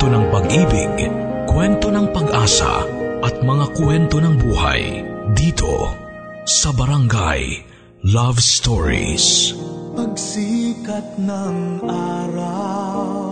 kwento ng pag-ibig, kwento ng pag-asa at mga kwento ng buhay dito sa Barangay Love Stories. Pagsikat ng araw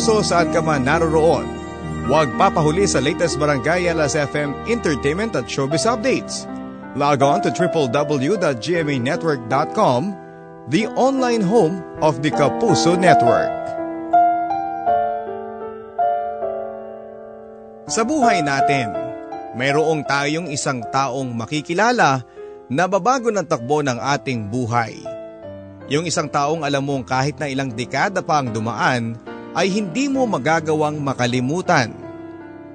Kapuso saan ka man naroroon, huwag papahuli sa latest Barangay Alas FM entertainment at showbiz updates. Log on to www.gmanetwork.com, the online home of the Kapuso Network. Sa buhay natin, mayroong tayong isang taong makikilala na babago ng takbo ng ating buhay. Yung isang taong alam mong kahit na ilang dekada pa ang dumaan, ay hindi mo magagawang makalimutan.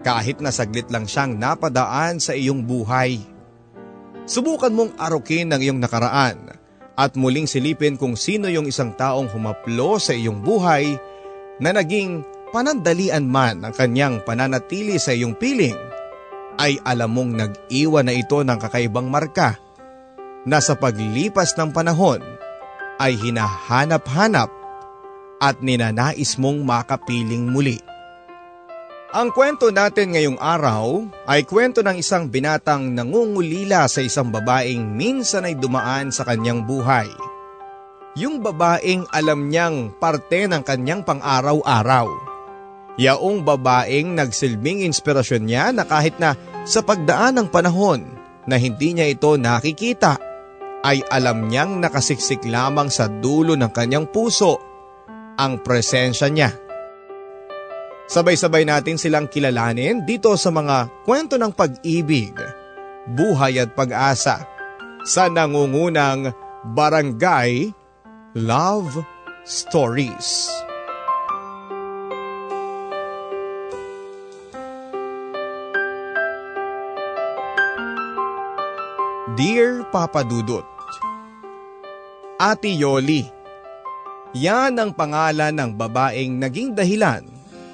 Kahit na saglit lang siyang napadaan sa iyong buhay. Subukan mong arukin ang iyong nakaraan at muling silipin kung sino yung isang taong humaplo sa iyong buhay na naging panandalian man ang kanyang pananatili sa iyong piling ay alam mong nag-iwan na ito ng kakaibang marka na sa paglipas ng panahon ay hinahanap-hanap at ninanais mong makapiling muli. Ang kwento natin ngayong araw ay kwento ng isang binatang nangungulila sa isang babaeng minsan ay dumaan sa kanyang buhay. Yung babaeng alam niyang parte ng kanyang pang-araw-araw. Yaong babaeng nagsilbing inspirasyon niya na kahit na sa pagdaan ng panahon na hindi niya ito nakikita, ay alam niyang nakasiksik lamang sa dulo ng kanyang puso ang presensya niya. Sabay-sabay natin silang kilalanin dito sa mga kwento ng pag-ibig, buhay at pag-asa sa nangungunang Barangay Love Stories. Dear Papa Dudut Ate Yoli Yan ang pangalan ng babaeng naging dahilan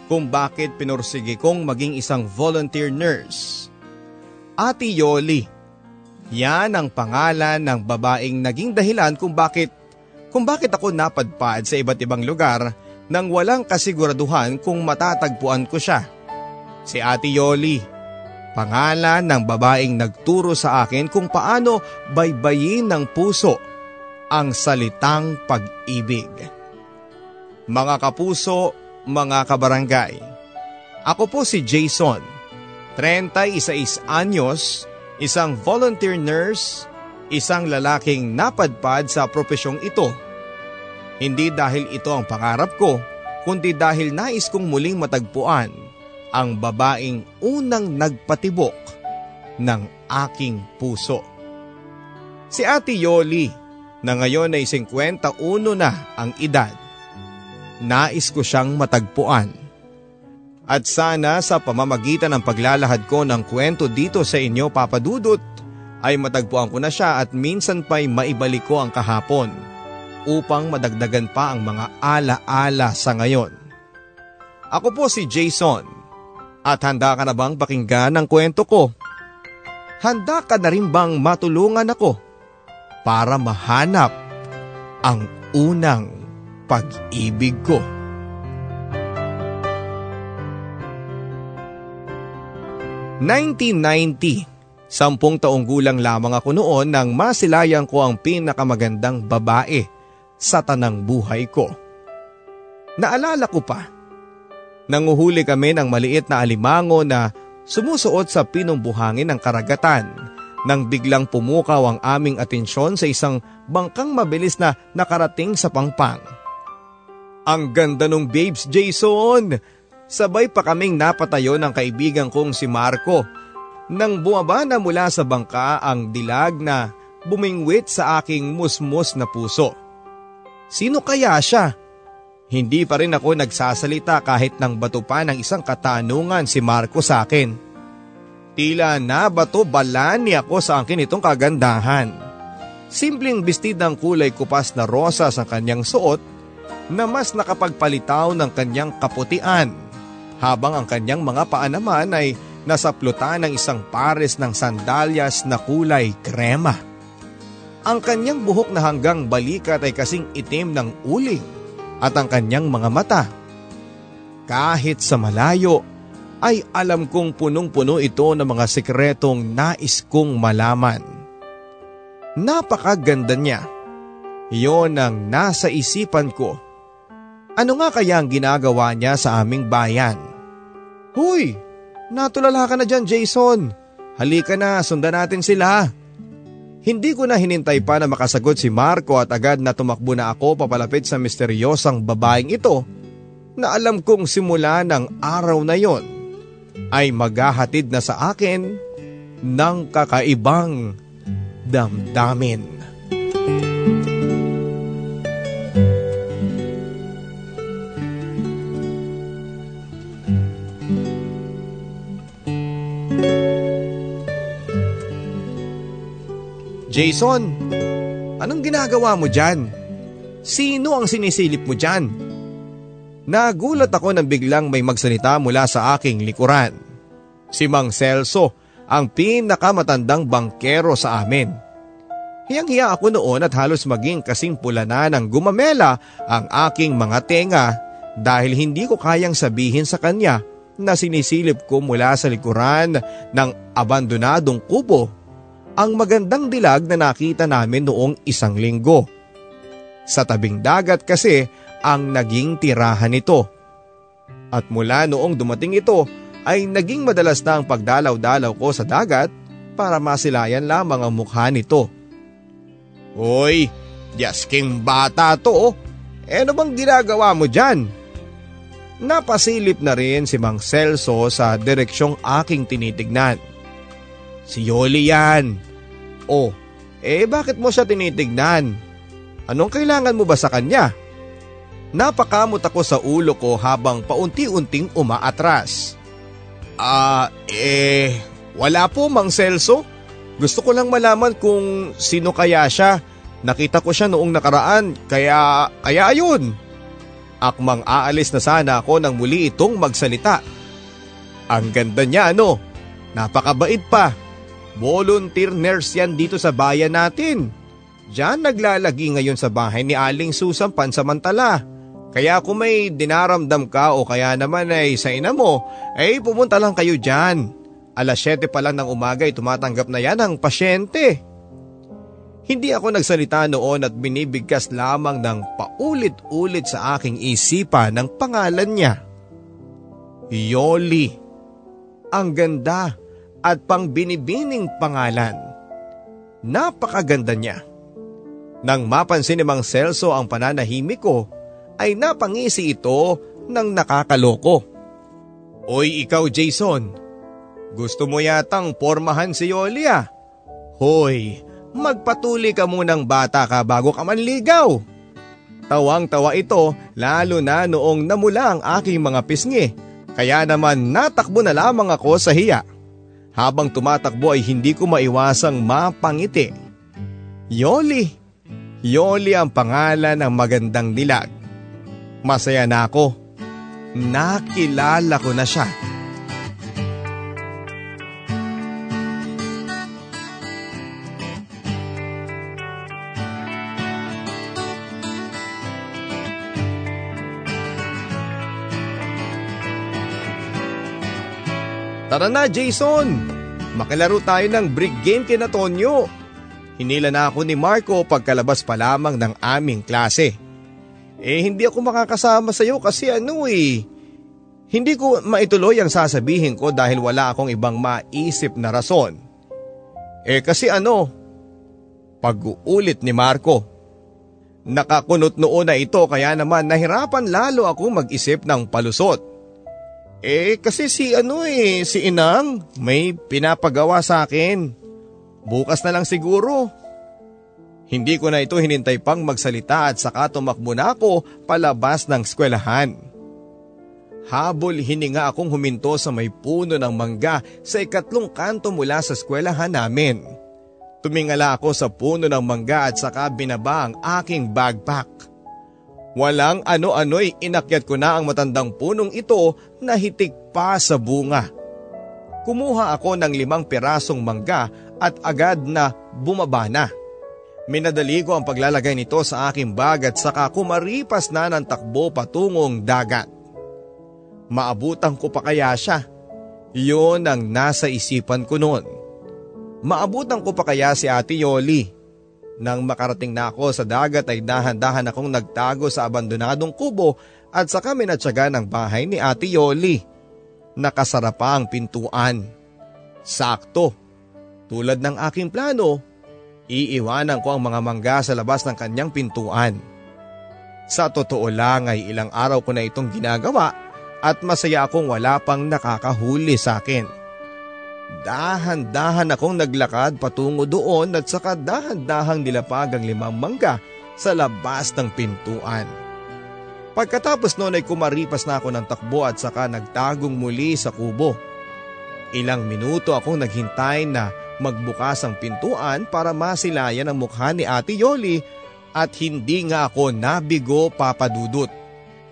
kung bakit pinursige kong maging isang volunteer nurse. Ate Yoli, yan ang pangalan ng babaeng naging dahilan kung bakit kung bakit ako napadpad sa iba't ibang lugar nang walang kasiguraduhan kung matatagpuan ko siya. Si Ate Yoli, pangalan ng babaeng nagturo sa akin kung paano baybayin ng puso ang salitang pag-ibig. Mga kapuso, mga kabarangay. Ako po si Jason, 36 anyos, isang volunteer nurse, isang lalaking napadpad sa profesyong ito. Hindi dahil ito ang pangarap ko, kundi dahil nais kong muling matagpuan ang babaeng unang nagpatibok ng aking puso. Si Ate Yoli na ngayon ay 51 na ang edad nais ko siyang matagpuan. At sana sa pamamagitan ng paglalahad ko ng kwento dito sa inyo papadudot ay matagpuan ko na siya at minsan pa'y maibalik ko ang kahapon upang madagdagan pa ang mga ala-ala sa ngayon. Ako po si Jason at handa ka na bang pakinggan ang kwento ko? Handa ka na rin bang matulungan ako para mahanap ang unang pag-ibig ko. '90, sampung taong gulang lamang ako noon nang masilayang ko ang pinakamagandang babae sa tanang buhay ko. Naalala ko pa, nanguhuli kami ng maliit na alimango na sumusuot sa pinumbuhangin ng karagatan nang biglang pumukaw ang aming atensyon sa isang bangkang mabilis na nakarating sa pangpang. Ang ganda nung babes Jason! Sabay pa kaming napatayo ng kaibigan kong si Marco. Nang bumaba na mula sa bangka ang dilag na bumingwit sa aking musmus na puso. Sino kaya siya? Hindi pa rin ako nagsasalita kahit nang bato pa ng isang katanungan si Marco sa akin. Tila na bato balani ako sa akin itong kagandahan. Simpleng bestidang kulay kupas na rosas ang kanyang suot na mas nakapagpalitaw ng kanyang kaputian habang ang kanyang mga paa naman ay nasaplutan ng isang pares ng sandalyas na kulay krema. Ang kanyang buhok na hanggang balikat ay kasing itim ng uling at ang kanyang mga mata. Kahit sa malayo ay alam kong punong-puno ito ng mga sikretong nais kong malaman. Napakaganda niya. Iyon ang nasa isipan ko ano nga kaya ang ginagawa niya sa aming bayan? Huy! Natulala ka na dyan Jason. Halika na, sundan natin sila. Hindi ko na hinintay pa na makasagot si Marco at agad na tumakbo na ako papalapit sa misteryosang babaeng ito na alam kong simula ng araw na yon ay maghahatid na sa akin ng kakaibang damdamin. Jason, anong ginagawa mo dyan? Sino ang sinisilip mo dyan? Nagulat ako nang biglang may magsalita mula sa aking likuran. Si Mang Celso, ang pinakamatandang bangkero sa amin. Hiyang-hiya ako noon at halos maging kasing pula na ng gumamela ang aking mga tenga dahil hindi ko kayang sabihin sa kanya na sinisilip ko mula sa likuran ng abandonadong kubo ang magandang dilag na nakita namin noong isang linggo. Sa tabing dagat kasi ang naging tirahan nito. At mula noong dumating ito ay naging madalas na ang pagdalaw-dalaw ko sa dagat para masilayan lamang ang mukha nito. Hoy, jasking bata to. Eh ano bang ginagawa mo dyan? Napasilip na rin si Mang Celso sa direksyong aking tinitignan. Si Yoli yan. Oh, eh bakit mo siya tinitignan? Anong kailangan mo ba sa kanya? Napakamot ako sa ulo ko habang paunti-unting umaatras. Ah, eh, wala po Mang Celso. Gusto ko lang malaman kung sino kaya siya. Nakita ko siya noong nakaraan, kaya, kaya ayun. Akmang aalis na sana ako nang muli itong magsalita. Ang ganda niya ano, napakabait pa. Volunteer nurse yan dito sa bayan natin. Diyan naglalagi ngayon sa bahay ni Aling Susan pansamantala. Kaya kung may dinaramdam ka o kaya naman ay sa ina mo, ay pumunta lang kayo dyan. Alas 7 pa lang ng umaga ay tumatanggap na yan ang pasyente. Hindi ako nagsalita noon at binibigkas lamang ng paulit-ulit sa aking isipan ng pangalan niya. Yoli. Ang ganda at pang binibining pangalan. Napakaganda niya. Nang mapansin ni Mang Celso ang pananahimik ko, ay napangisi ito ng nakakaloko. Oy ikaw Jason, gusto mo yatang pormahan si Yolia? Hoy, magpatuli ka munang bata ka bago ka manligaw. Tawang-tawa ito lalo na noong namula ang aking mga pisngi. Kaya naman natakbo na lamang ako sa hiya. Habang tumatakbo ay hindi ko maiwasang mapangiti. Yoli. Yoli ang pangalan ng magandang dilag. Masaya na ako. Nakilala ko na siya. Tara na Jason! Makilaro tayo ng brick game kina Tonyo. Hinila na ako ni Marco pagkalabas pa lamang ng aming klase. Eh hindi ako makakasama sa iyo kasi ano eh. Hindi ko maituloy ang sasabihin ko dahil wala akong ibang maisip na rason. Eh kasi ano, pag-uulit ni Marco. Nakakunot noon na ito kaya naman nahirapan lalo ako mag-isip ng palusot. Eh kasi si ano eh, si Inang may pinapagawa sa akin. Bukas na lang siguro. Hindi ko na ito hinintay pang magsalita at saka tumakbo na ako palabas ng eskwelahan. Habol hininga akong huminto sa may puno ng mangga sa ikatlong kanto mula sa eskwelahan namin. Tumingala ako sa puno ng mangga at saka binaba ang aking backpack. Walang ano-ano'y inakyat ko na ang matandang punong ito na hitik pa sa bunga. Kumuha ako ng limang pirasong mangga at agad na bumaba na. Minadali ko ang paglalagay nito sa aking bag at saka kumaripas na ng takbo patungong dagat. Maabutan ko pa kaya siya? Iyon ang nasa isipan ko noon. Maabutan ko pa kaya si Ate Yoli? Nang makarating na ako sa dagat ay dahan-dahan akong nagtago sa abandonadong kubo at saka minatsaga ng bahay ni Ate Yoli. Nakasara pa ang pintuan. Sakto. Tulad ng aking plano, Iiwanan ko ang mga mangga sa labas ng kanyang pintuan. Sa totoo lang ay ilang araw ko na itong ginagawa at masaya akong wala pang nakakahuli sa akin. Dahan-dahan akong naglakad patungo doon at saka dahan-dahang nilapag ang limang mangga sa labas ng pintuan. Pagkatapos noon ay kumaripas na ako ng takbo at saka nagtagong muli sa kubo. Ilang minuto akong naghintay na magbukas ang pintuan para masilayan ang mukha ni Ate Yoli at hindi nga ako nabigo papadudot.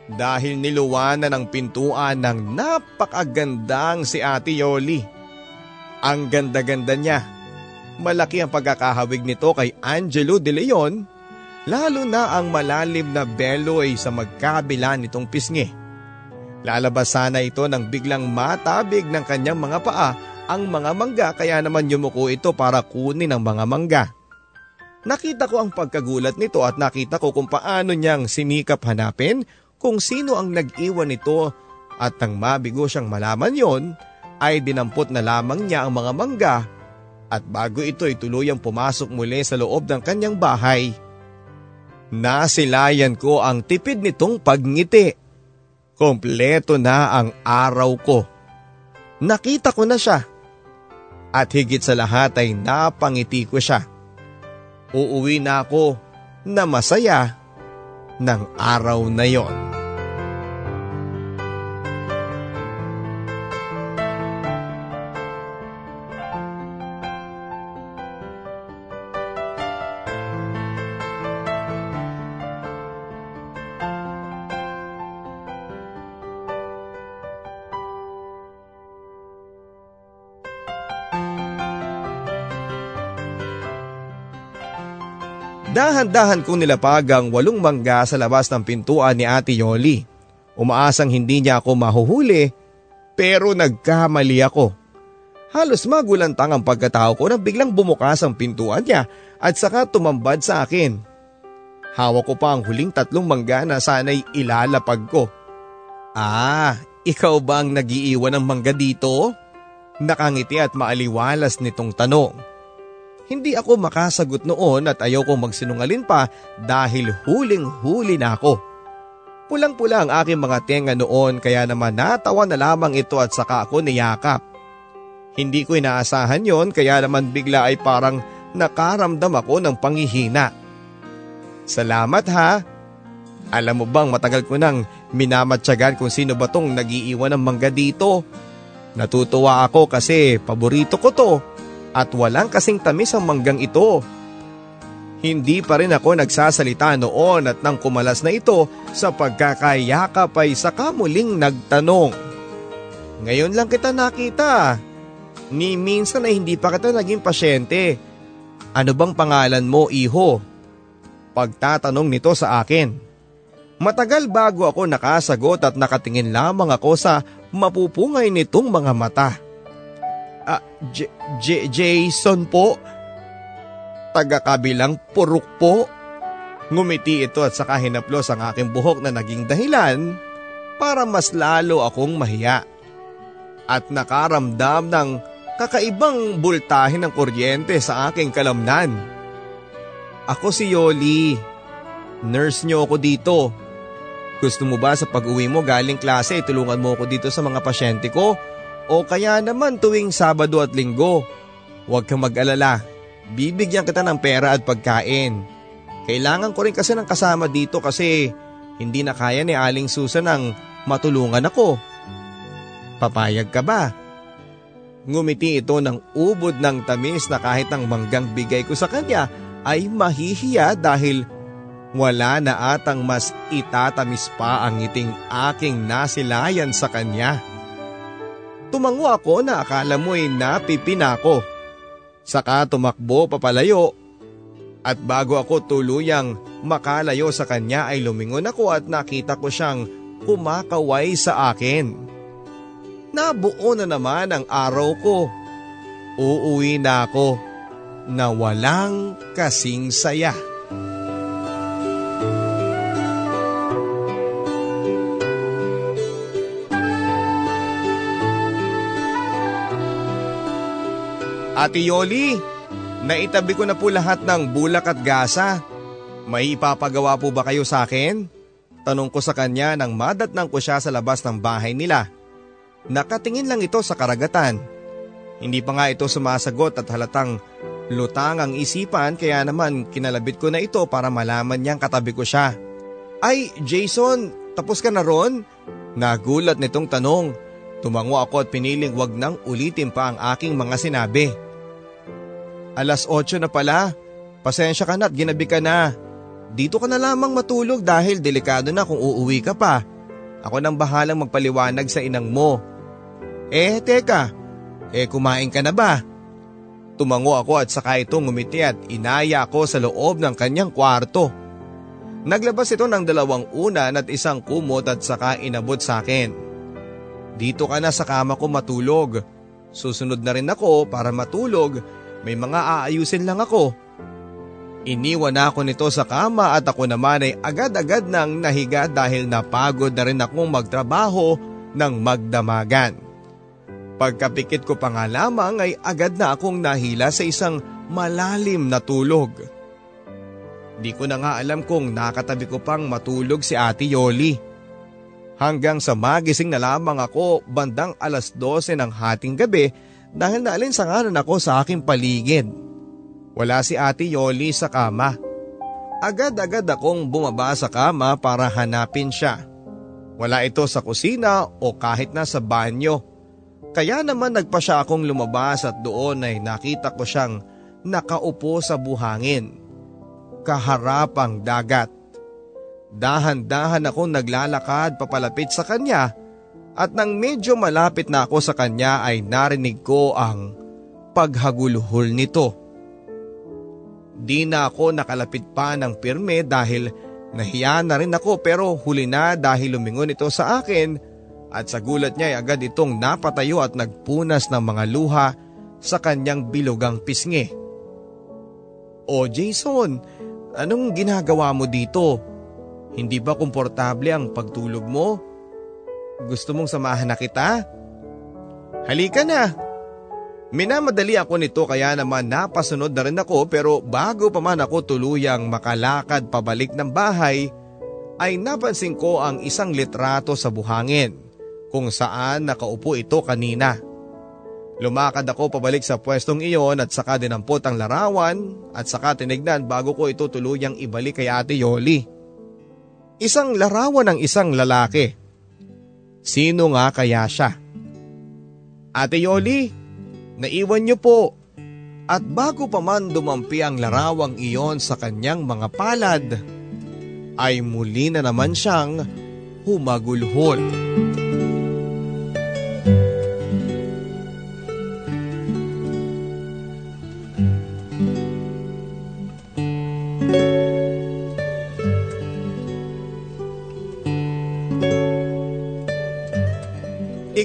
Dahil niluwanan ang pintuan ng napakagandang si Ate Yoli. Ang ganda-ganda niya. Malaki ang pagkakahawig nito kay Angelo de Leon, lalo na ang malalim na belo ay sa magkabila nitong pisngi. Lalabas sana ito nang biglang matabig ng kanyang mga paa ang mga mangga kaya naman yumuko ito para kunin ang mga mangga. Nakita ko ang pagkagulat nito at nakita ko kung paano niyang sinikap hanapin kung sino ang nag-iwan nito at nang mabigo siyang malaman yon ay dinampot na lamang niya ang mga mangga at bago ito ay tuluyang pumasok muli sa loob ng kanyang bahay. Nasilayan ko ang tipid nitong pagngiti. Kompleto na ang araw ko. Nakita ko na siya. At higit sa lahat ay napangiti ko siya. Uuwi na ako na masaya ng araw na yon. Dahan-dahan kong nilapag ang walong mangga sa labas ng pintuan ni Ate Yoli. Umaasang hindi niya ako mahuhuli pero nagkamali ako. Halos magulantang ang pagkatao ko nang biglang bumukas ang pintuan niya at saka tumambad sa akin. Hawak ko pa ang huling tatlong mangga na sana'y ilalapag ko. Ah, ikaw ba ang nagiiwan ng mangga dito? Nakangiti at maaliwalas nitong tanong. Hindi ako makasagot noon at ayaw kong magsinungalin pa dahil huling-huli na ako. Pulang-pula ang aking mga tenga noon kaya naman natawa na lamang ito at saka ako niyakap. Hindi ko inaasahan yon kaya naman bigla ay parang nakaramdam ako ng pangihina. Salamat ha. Alam mo bang matagal ko nang minamatsagan kung sino ba tong nagiiwan ng mangga dito. Natutuwa ako kasi paborito ko to at walang kasing tamis ang manggang ito. Hindi pa rin ako nagsasalita noon at nang kumalas na ito sa pagkakayakap ay saka muling nagtanong. Ngayon lang kita nakita. Ni minsan ay hindi pa kita naging pasyente. Ano bang pangalan mo, iho? Pagtatanong nito sa akin. Matagal bago ako nakasagot at nakatingin lamang ako sa mapupungay nitong mga mata. Uh, J- J- Jason po. Taga-kabilang purok po. Ngumiti ito at saka hinaplos ang aking buhok na naging dahilan para mas lalo akong mahiya. At nakaramdam ng kakaibang bultahe ng kuryente sa aking kalamnan. Ako si Yoli. Nurse niyo ako dito. Gusto mo ba sa pag-uwi mo galing klase tulungan mo ako dito sa mga pasyente ko o kaya naman tuwing Sabado at Linggo. Huwag kang mag-alala. Bibigyan kita ng pera at pagkain. Kailangan ko rin kasi ng kasama dito kasi hindi na kaya ni Aling Susan ang matulungan ako. Papayag ka ba? Ngumiti ito ng ubod ng tamis na kahit ang manggang bigay ko sa kanya ay mahihiya dahil wala na atang mas itatamis pa ang ngiting aking nasilayan sa kanya. Tumango ako na akala mo'y napipina ko. Saka tumakbo papalayo. At bago ako tuluyang makalayo sa kanya ay lumingon ako at nakita ko siyang kumakaway sa akin. Nabuo na naman ang araw ko. Uuwi na ako na walang kasing saya. Ate Yoli, naitabi ko na po lahat ng bulak at gasa. May ipapagawa po ba kayo sa akin? Tanong ko sa kanya nang madatnang ko siya sa labas ng bahay nila. Nakatingin lang ito sa karagatan. Hindi pa nga ito sumasagot at halatang lutang ang isipan kaya naman kinalabit ko na ito para malaman niyang katabi ko siya. Ay, Jason, tapos ka na ron? Nagulat nitong tanong. Tumango ako at piniling wag nang ulitin pa ang aking mga sinabi. Alas 8 na pala. Pasensya ka na at ginabi ka na. Dito ka na lamang matulog dahil delikado na kung uuwi ka pa. Ako nang bahalang magpaliwanag sa inang mo. Eh teka, eh kumain ka na ba? Tumango ako at saka ito ngumiti at inaya ako sa loob ng kanyang kwarto. Naglabas ito ng dalawang unan at isang kumot at saka inabot sa akin. Dito ka na sa kama ko matulog. Susunod na rin ako para matulog may mga aayusin lang ako. Iniwan ako nito sa kama at ako naman ay agad-agad nang nahiga dahil napagod na rin akong magtrabaho ng magdamagan. Pagkapikit ko pa nga lamang ay agad na akong nahila sa isang malalim na tulog. Di ko na nga alam kung nakatabi ko pang matulog si Ate Yoli. Hanggang sa magising na lamang ako bandang alas 12 ng hating gabi dahil naalinsanganan ako sa aking paligid. Wala si Ate Yoli sa kama. Agad-agad akong bumaba sa kama para hanapin siya. Wala ito sa kusina o kahit na sa banyo. Kaya naman nagpa siya akong lumabas at doon ay nakita ko siyang nakaupo sa buhangin. Kaharap ang dagat. Dahan-dahan akong naglalakad papalapit sa kanya at nang medyo malapit na ako sa kanya ay narinig ko ang paghagulhol nito. Di na ako nakalapit pa ng pirme dahil nahiya na rin ako pero huli na dahil lumingon ito sa akin at sa gulat niya ay agad itong napatayo at nagpunas ng mga luha sa kanyang bilugang pisngi. O Jason, anong ginagawa mo dito? Hindi ba komportable ang pagtulog mo? Gusto mong samahan na kita? Halika na! Minamadali ako nito kaya naman napasunod na rin ako pero bago pa man ako tuluyang makalakad pabalik ng bahay ay napansin ko ang isang litrato sa buhangin kung saan nakaupo ito kanina. Lumakad ako pabalik sa pwestong iyon at saka dinampot ang larawan at saka tinignan bago ko ito tuluyang ibalik kay Ate Yoli. Isang larawan ng isang lalaki. Sino nga kaya siya? Ate Yoli, naiwan niyo po. At bago pa man dumampi ang larawang iyon sa kanyang mga palad, ay muli na naman siyang humagulhol.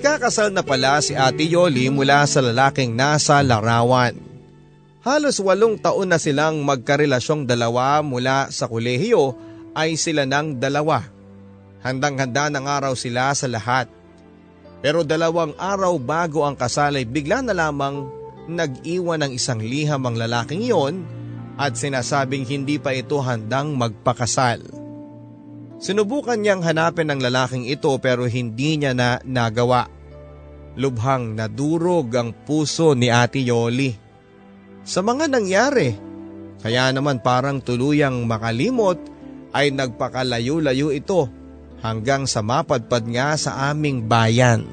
Ikakasal na pala si Ate Yoli mula sa lalaking nasa larawan. Halos walong taon na silang magkarelasyong dalawa mula sa kolehiyo ay sila ng dalawa. Handang-handa ng araw sila sa lahat. Pero dalawang araw bago ang kasal ay bigla na lamang nag-iwan ng isang liham ang lalaking iyon at sinasabing hindi pa ito handang magpakasal. Sinubukan niyang hanapin ang lalaking ito pero hindi niya na nagawa. Lubhang nadurog ang puso ni Ate Yoli. Sa mga nangyari, kaya naman parang tuluyang makalimot ay nagpakalayo-layo ito hanggang sa mapadpad nga sa aming bayan.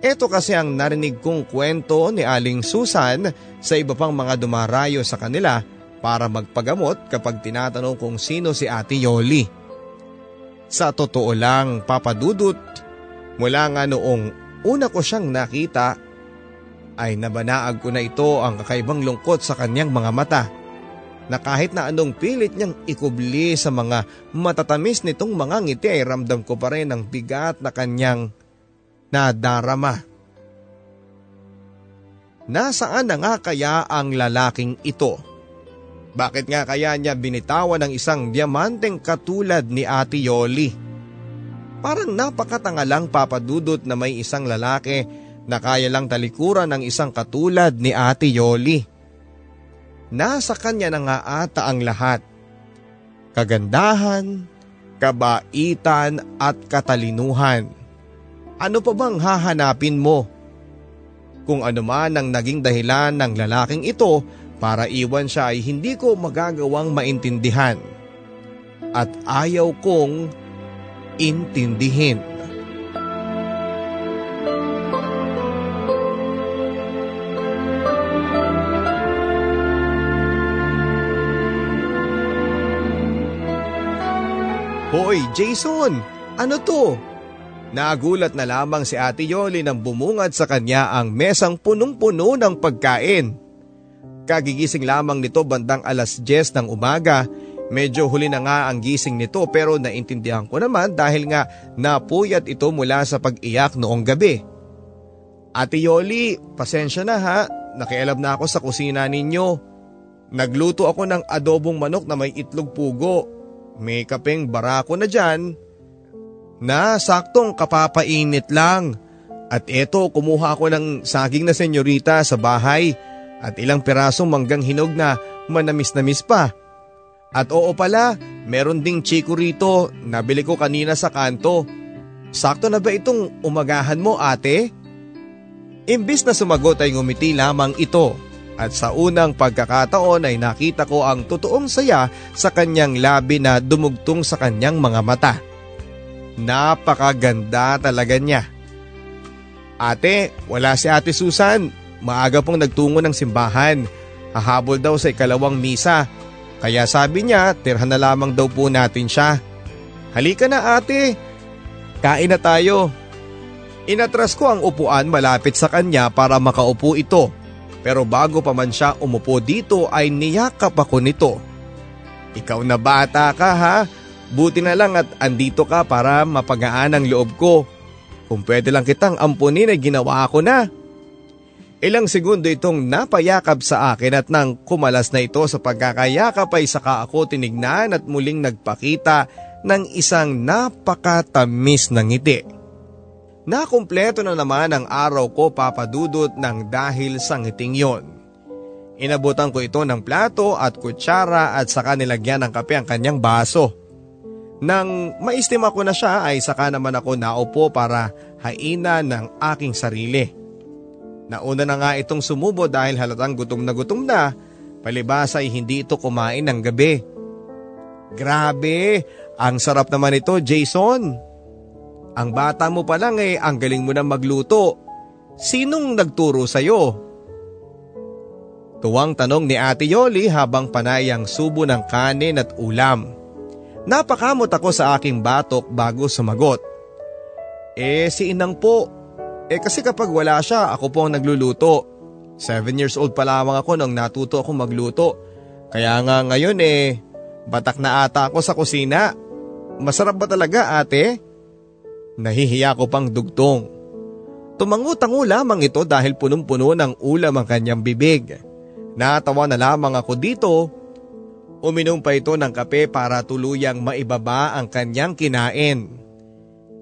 Ito kasi ang narinig kong kwento ni Aling Susan sa iba pang mga dumarayo sa kanila para magpagamot kapag tinatanong kung sino si Ate Yoli. Sa totoo lang, papadudot, mula nga noong una ko siyang nakita, ay nabanaag ko na ito ang kakaibang lungkot sa kanyang mga mata na kahit na anong pilit niyang ikubli sa mga matatamis nitong mga ngiti ay ramdam ko pa rin ang bigat na kanyang nadarama. Nasaan na nga kaya ang lalaking ito? Bakit nga kaya niya binitawan ng isang diamanteng katulad ni Ate Yoli? Parang napakatanga lang papadudot na may isang lalaki na kaya lang talikuran ng isang katulad ni Ate Yoli. Nasa kanya na nga ata ang lahat. Kagandahan, kabaitan at katalinuhan. Ano pa bang hahanapin mo? Kung ano man ang naging dahilan ng lalaking ito para iwan siya ay hindi ko magagawang maintindihan. At ayaw kong intindihin. Hoy, Jason! Ano to? Nagulat na lamang si Ate Yoli nang bumungad sa kanya ang mesang punong-puno ng pagkain. Kagigising lamang nito bandang alas 10 ng umaga. Medyo huli na nga ang gising nito pero naintindihan ko naman dahil nga napuyat ito mula sa pag-iyak noong gabi. Ate Yoli, pasensya na ha. Nakialam na ako sa kusina ninyo. Nagluto ako ng adobong manok na may itlog pugo. May kapeng barako na dyan na saktong kapapainit lang. At eto kumuha ako ng saging na senyorita sa bahay at ilang pirasong manggang hinog na manamis-namis pa. At oo pala, meron ding chiko rito, nabili ko kanina sa kanto. Sakto na ba itong umagahan mo ate? Imbis na sumagot ay ngumiti lamang ito at sa unang pagkakataon ay nakita ko ang totoong saya sa kanyang labi na dumugtong sa kanyang mga mata. Napakaganda talaga niya. Ate, wala si ate Susan. Maaga pong nagtungo ng simbahan. Hahabol daw sa ikalawang misa. Kaya sabi niya, tirhan na lamang daw po natin siya. Halika na ate. Kain na tayo. Inatras ko ang upuan malapit sa kanya para makaupo ito. Pero bago pa man siya umupo dito ay niyakap ako nito. Ikaw na bata ka ha? Buti na lang at andito ka para mapagaan ang loob ko. Kung pwede lang kitang ampunin ay ginawa ko na. Ilang segundo itong napayakap sa akin at nang kumalas na ito sa pagkakayakap ay saka ako tinignan at muling nagpakita ng isang napakatamis na ngiti. Nakumpleto na naman ang araw ko papadudot ng dahil sa ngiting yon. Inabutan ko ito ng plato at kutsara at saka nilagyan ng kape ang kanyang baso. Nang maistima ko na siya ay saka naman ako naupo para haina ng aking sarili. Nauna na nga itong sumubo dahil halatang gutom na gutom na, palibas ay hindi ito kumain ng gabi. Grabe, ang sarap naman ito Jason. Ang bata mo pa lang eh, ang galing mo na magluto. Sinong nagturo sa'yo? Tuwang tanong ni Ate Yoli habang panay ang subo ng kanin at ulam. Napakamot ako sa aking batok bago sumagot. Eh si Inang po. Eh kasi kapag wala siya ako po ang nagluluto. Seven years old pa lamang ako nang natuto ako magluto. Kaya nga ngayon eh, batak na ata ako sa kusina. Masarap ba talaga ate? Nahihiya ko pang dugtong. Tumango-tango lamang ito dahil punong-puno ng ulam ang kanyang bibig. Natawa na lamang ako dito Uminom pa ito ng kape para tuluyang maibaba ang kanyang kinain.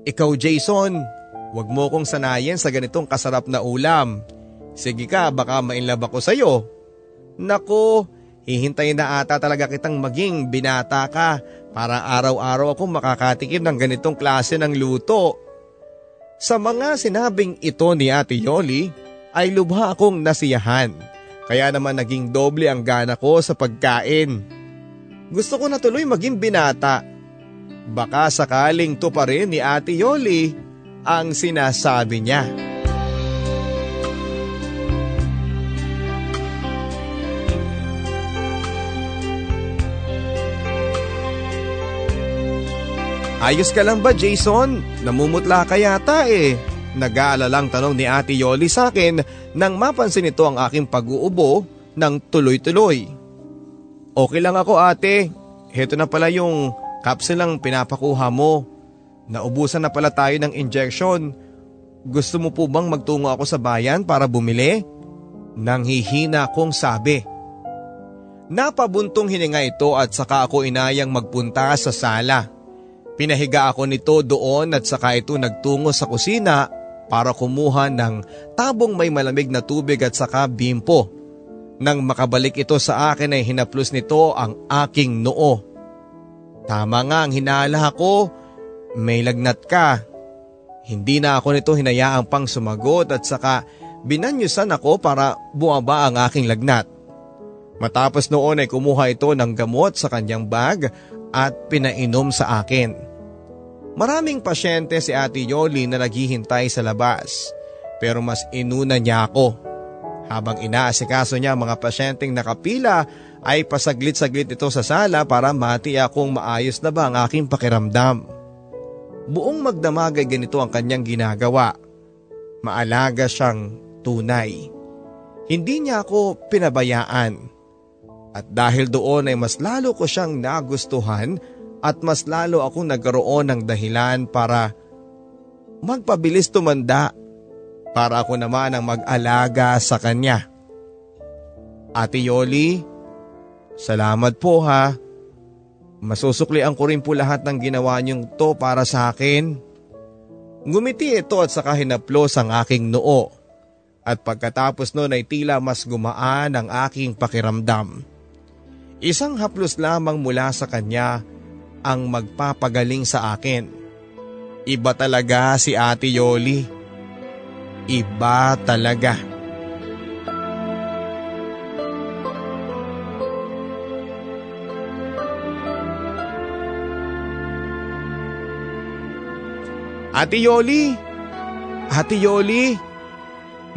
Ikaw Jason, wag mo kong sanayin sa ganitong kasarap na ulam. Sige ka, baka mainlove ako sa'yo. Nako, hihintayin na ata talaga kitang maging binata ka para araw-araw akong makakatikim ng ganitong klase ng luto. Sa mga sinabing ito ni Ate Yoli, ay lubha akong nasiyahan. Kaya naman naging doble ang gana ko sa pagkain. Gusto ko na tuloy maging binata. Baka sakaling to pa rin ni Ate Yoli ang sinasabi niya. Ayos ka lang ba Jason? Namumutla ka yata eh. Nag-aalalang tanong ni Ate Yoli sa akin nang mapansin ito ang aking pag-uubo ng tuloy-tuloy. Okay lang ako ate. Heto na pala yung capsule lang pinapakuha mo. Naubusan na pala tayo ng injection. Gusto mo po bang magtungo ako sa bayan para bumili? Nang hihina kong sabi. Napabuntong hininga ito at saka ako inayang magpunta sa sala. Pinahiga ako nito doon at saka ito nagtungo sa kusina para kumuha ng tabong may malamig na tubig at saka bimpo. Nang makabalik ito sa akin ay hinaplos nito ang aking noo. Tama nga ang hinala ko, may lagnat ka. Hindi na ako nito hinayaang pang sumagot at saka binanyusan ako para buwaba ang aking lagnat. Matapos noon ay kumuha ito ng gamot sa kanyang bag at pinainom sa akin. Maraming pasyente si Ate Yoli na naghihintay sa labas pero mas inuna niya ako. Habang inaasikaso niya ang mga pasyenteng nakapila ay pasaglit-saglit ito sa sala para matiya kung maayos na ba ang aking pakiramdam. Buong magdamag ay ganito ang kanyang ginagawa. Maalaga siyang tunay. Hindi niya ako pinabayaan. At dahil doon ay mas lalo ko siyang nagustuhan at mas lalo akong nagkaroon ng dahilan para magpabilis tumanda para ako naman ang mag-alaga sa kanya. Ate Yoli, Salamat po ha. Masusuklian ko rin po lahat ng ginawa niyong to para sa akin. Ngumiti ito at saka hinaplos ang aking noo. At pagkatapos noon ay tila mas gumaan ang aking pakiramdam. Isang haplos lamang mula sa kanya ang magpapagaling sa akin. Iba talaga si Ate Yoli. Iba talaga. Ate Yoli! Ate Yoli!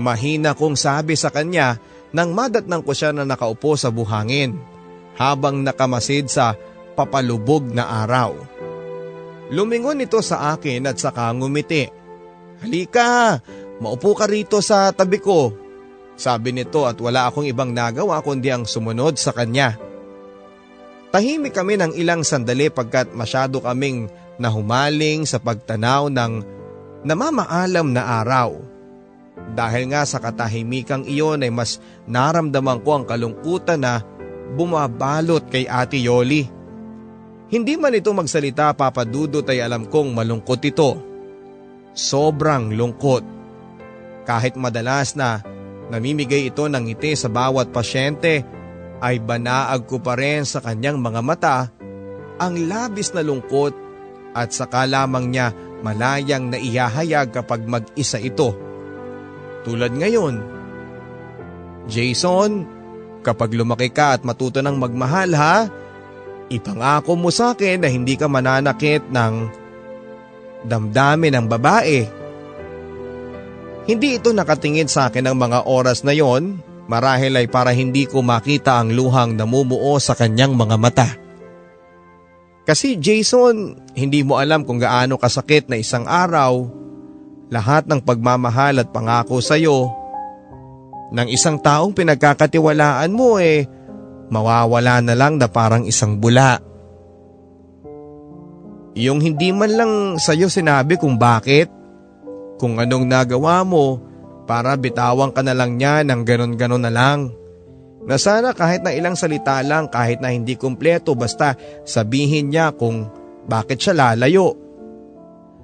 Mahina kong sabi sa kanya nang madatnang ko siya na nakaupo sa buhangin habang nakamasid sa papalubog na araw. Lumingon ito sa akin at saka ngumiti. Halika, maupo ka rito sa tabi ko. Sabi nito at wala akong ibang nagawa kundi ang sumunod sa kanya. Tahimik kami ng ilang sandali pagkat masyado kaming na humaling sa pagtanaw ng namamaalam na araw. Dahil nga sa katahimikang iyon ay mas naramdaman ko ang kalungkutan na bumabalot kay Ate Yoli. Hindi man ito magsalita papadudot ay alam kong malungkot ito. Sobrang lungkot. Kahit madalas na namimigay ito ng ngiti sa bawat pasyente ay banaag ko pa rin sa kanyang mga mata ang labis na lungkot at saka lamang niya malayang naihahayag kapag mag-isa ito. Tulad ngayon. Jason, kapag lumaki ka at matuto ng magmahal ha, ipangako mo sa akin na hindi ka mananakit ng damdamin ng babae. Hindi ito nakatingin sa akin ng mga oras na yon, marahil ay para hindi ko makita ang luhang namumuo sa kanyang mga mata. Kasi Jason, hindi mo alam kung gaano kasakit na isang araw, lahat ng pagmamahal at pangako sa iyo ng isang taong pinagkakatiwalaan mo eh, mawawala na lang na parang isang bula. Yung hindi man lang sa iyo sinabi kung bakit, kung anong nagawa mo para bitawan ka na lang niya ng ganon-ganon na lang na sana kahit na ilang salita lang kahit na hindi kumpleto basta sabihin niya kung bakit siya lalayo.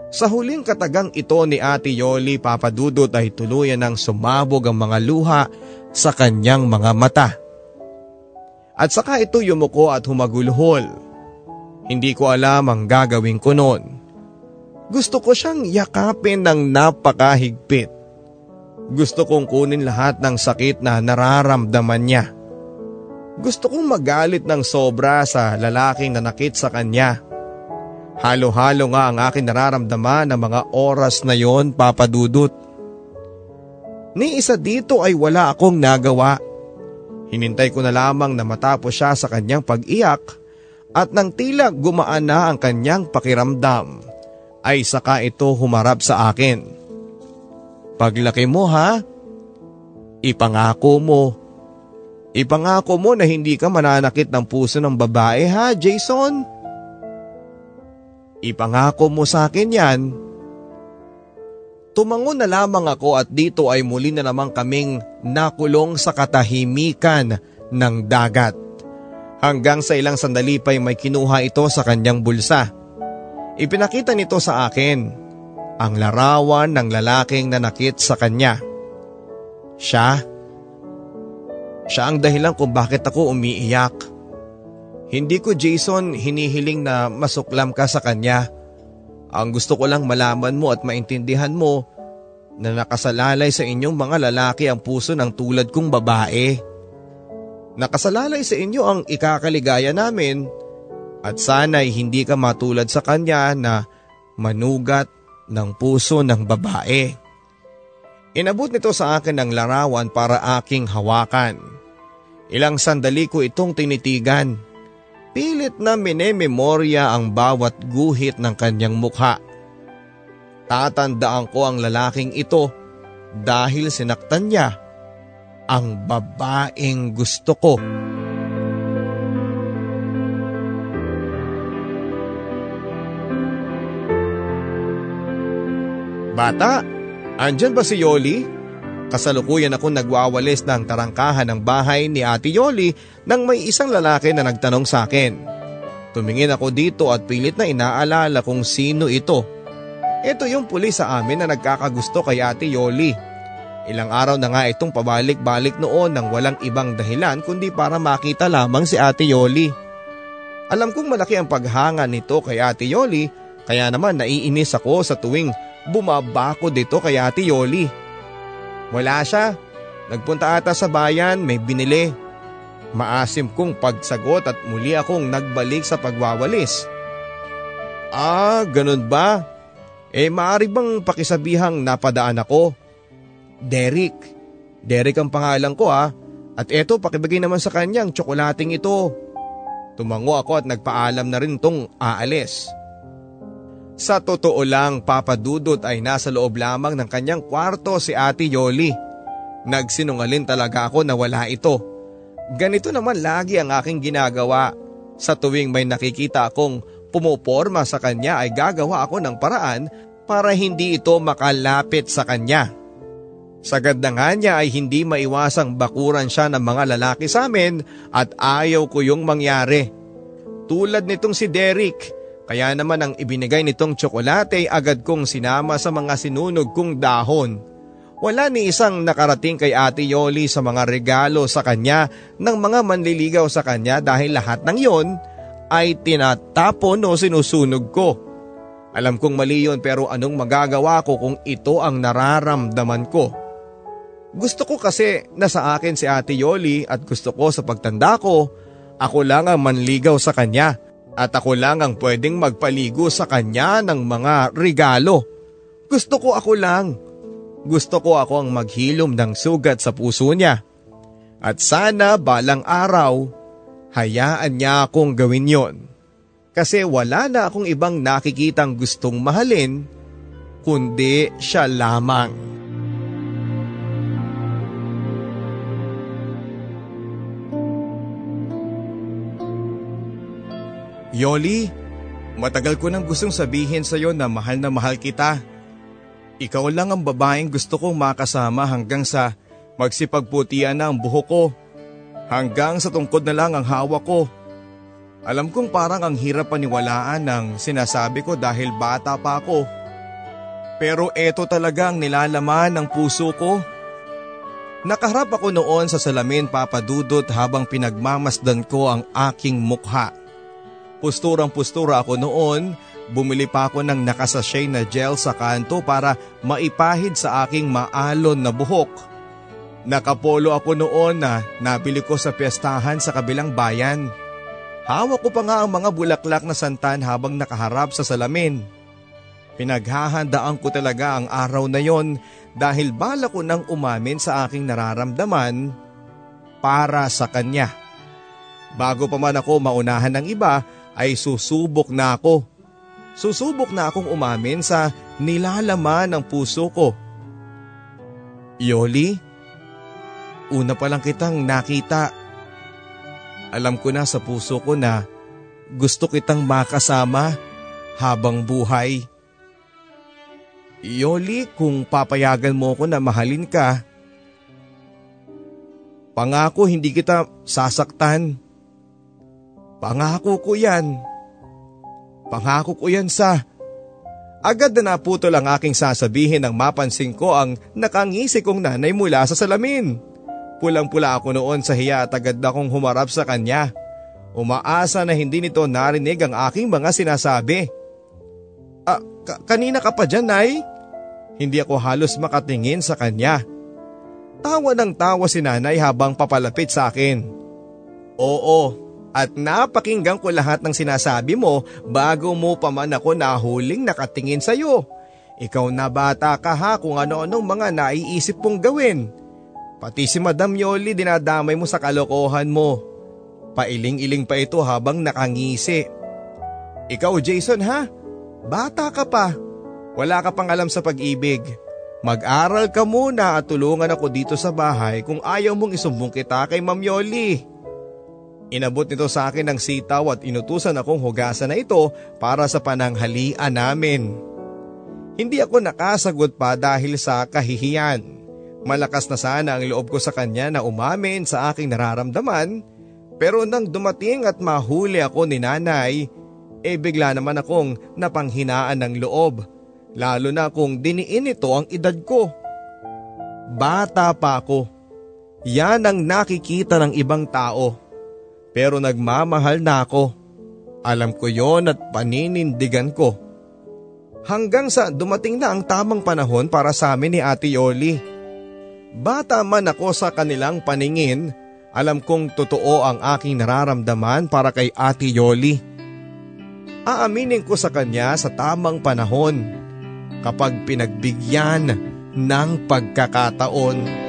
Sa huling katagang ito ni Ate Yoli papadudot ay tuluyan ng sumabog ang mga luha sa kanyang mga mata. At saka ito yumuko at humagulhol. Hindi ko alam ang gagawin ko noon. Gusto ko siyang yakapin ng napakahigpit. Gusto kong kunin lahat ng sakit na nararamdaman niya. Gusto kong magalit ng sobra sa lalaking nanakit sa kanya. Halo-halo nga ang akin nararamdaman ng mga oras na yon papadudot. Ni isa dito ay wala akong nagawa. Hinintay ko na lamang na matapos siya sa kanyang pag-iyak at nang tila gumaan na ang kanyang pakiramdam ay saka ito humarap sa akin. Paglaki mo ha, ipangako mo. Ipangako mo na hindi ka mananakit ng puso ng babae ha, Jason? Ipangako mo sa akin yan. Tumango na lamang ako at dito ay muli na naman kaming nakulong sa katahimikan ng dagat. Hanggang sa ilang sandali pa may kinuha ito sa kanyang bulsa. Ipinakita nito sa akin ang larawan ng lalaking nanakit sa kanya. Siya? Siya ang dahilan kung bakit ako umiiyak. Hindi ko Jason hinihiling na masuklam ka sa kanya. Ang gusto ko lang malaman mo at maintindihan mo na nakasalalay sa inyong mga lalaki ang puso ng tulad kong babae. Nakasalalay sa inyo ang ikakaligaya namin at sana'y hindi ka matulad sa kanya na manugat ng puso ng babae. Inabot nito sa akin ng larawan para aking hawakan. Ilang sandali ko itong tinitigan. Pilit na minememorya ang bawat guhit ng kanyang mukha. Tatandaan ko ang lalaking ito dahil sinaktan niya ang babaeng gusto ko. Bata, andyan ba si Yoli? Kasalukuyan ako nagwawalis ng tarangkahan ng bahay ni Ate Yoli nang may isang lalaki na nagtanong sa akin. Tumingin ako dito at pilit na inaalala kung sino ito. Ito yung pulis sa amin na nagkakagusto kay Ate Yoli. Ilang araw na nga itong pabalik-balik noon nang walang ibang dahilan kundi para makita lamang si Ate Yoli. Alam kong malaki ang paghanga nito kay Ate Yoli kaya naman naiinis ako sa tuwing bumabako dito kay Ate Yoli. Wala siya. Nagpunta ata sa bayan, may binili. Maasim kong pagsagot at muli akong nagbalik sa pagwawalis. Ah, ganun ba? Eh maaari bang pakisabihang napadaan ako? Derek. Derek ang pangalan ko ah. At eto pakibigay naman sa kanyang tsokolating ito. Tumango ako at nagpaalam na rin tong aalis. Sa totoo lang, Papa Dudut ay nasa loob lamang ng kanyang kwarto si Ate Yoli. Nagsinungalin talaga ako na wala ito. Ganito naman lagi ang aking ginagawa. Sa tuwing may nakikita akong pumuporma sa kanya ay gagawa ako ng paraan para hindi ito makalapit sa kanya. Sagad na nga niya ay hindi maiwasang bakuran siya ng mga lalaki sa amin at ayaw ko yung mangyari. Tulad nitong si Derek kaya naman ang ibinigay nitong tsokolate agad kong sinama sa mga sinunog kong dahon. Wala ni isang nakarating kay Ate Yoli sa mga regalo sa kanya ng mga manliligaw sa kanya dahil lahat ng yon ay tinatapon o sinusunog ko. Alam kong mali yun pero anong magagawa ko kung ito ang nararamdaman ko? Gusto ko kasi na sa akin si Ate Yoli at gusto ko sa pagtanda ko, ako lang ang manligaw sa kanya at ako lang ang pwedeng magpaligo sa kanya ng mga regalo. Gusto ko ako lang. Gusto ko ako ang maghilom ng sugat sa puso niya. At sana balang araw, hayaan niya akong gawin yon. Kasi wala na akong ibang nakikitang gustong mahalin, kundi siya lamang. Yoli, matagal ko nang gustong sabihin sa iyo na mahal na mahal kita. Ikaw lang ang babaeng gusto kong makasama hanggang sa magsipagputian na ang buhok ko. Hanggang sa tungkod na lang ang hawak ko. Alam kong parang ang hirap paniwalaan ng sinasabi ko dahil bata pa ako. Pero eto talaga ang nilalaman ng puso ko. Nakaharap ako noon sa salamin papadudot habang pinagmamasdan ko ang aking mukha. Pusturang pustura ako noon, bumili pa ako ng nakasashay na gel sa kanto para maipahid sa aking maalon na buhok. Nakapolo ako noon na nabili ko sa piyestahan sa kabilang bayan. Hawak ko pa nga ang mga bulaklak na santan habang nakaharap sa salamin. Pinaghahandaan ko talaga ang araw na yon dahil bala ko nang umamin sa aking nararamdaman para sa kanya. Bago pa man ako maunahan ng iba ay susubok na ako. Susubok na akong umamin sa nilalaman ng puso ko. Yoli, una pa lang kitang nakita. Alam ko na sa puso ko na gusto kitang makasama habang buhay. Yoli, kung papayagan mo ko na mahalin ka, pangako hindi kita sasaktan. Pangako ko yan. Pangako ko yan sa... Agad na naputol ang aking sasabihin nang mapansin ko ang nakangisi kong nanay mula sa salamin. Pulang-pula ako noon sa hiya at agad akong humarap sa kanya. Umaasa na hindi nito narinig ang aking mga sinasabi. Ah, ka- kanina ka pa dyan, Nay? Hindi ako halos makatingin sa kanya. Tawa ng tawa si nanay habang papalapit sa akin. Oo, at napakinggan ko lahat ng sinasabi mo bago mo pa man ako nahuling nakatingin sa iyo. Ikaw na bata ka ha kung ano-anong mga naiisip mong gawin. Pati si Madam Yoli dinadamay mo sa kalokohan mo. Pailing-iling pa ito habang nakangisi. Ikaw Jason ha? Bata ka pa. Wala ka pang alam sa pag-ibig. Mag-aral ka muna at tulungan ako dito sa bahay kung ayaw mong isumbong kita kay Ma'am Yoli. Inabot nito sa akin ng sitaw at inutusan akong hugasan na ito para sa pananghalian namin. Hindi ako nakasagot pa dahil sa kahihiyan. Malakas na sana ang loob ko sa kanya na umamin sa aking nararamdaman pero nang dumating at mahuli ako ni nanay, eh bigla naman akong napanghinaan ng loob lalo na kung diniin ito ang edad ko. Bata pa ako. Yan ang nakikita ng ibang tao. Pero nagmamahal na ako. Alam ko yon at paninindigan ko. Hanggang sa dumating na ang tamang panahon para sa amin ni Ate Yoli. Bata man ako sa kanilang paningin, alam kong totoo ang aking nararamdaman para kay Ate Yoli. Aaminin ko sa kanya sa tamang panahon kapag pinagbigyan ng pagkakataon.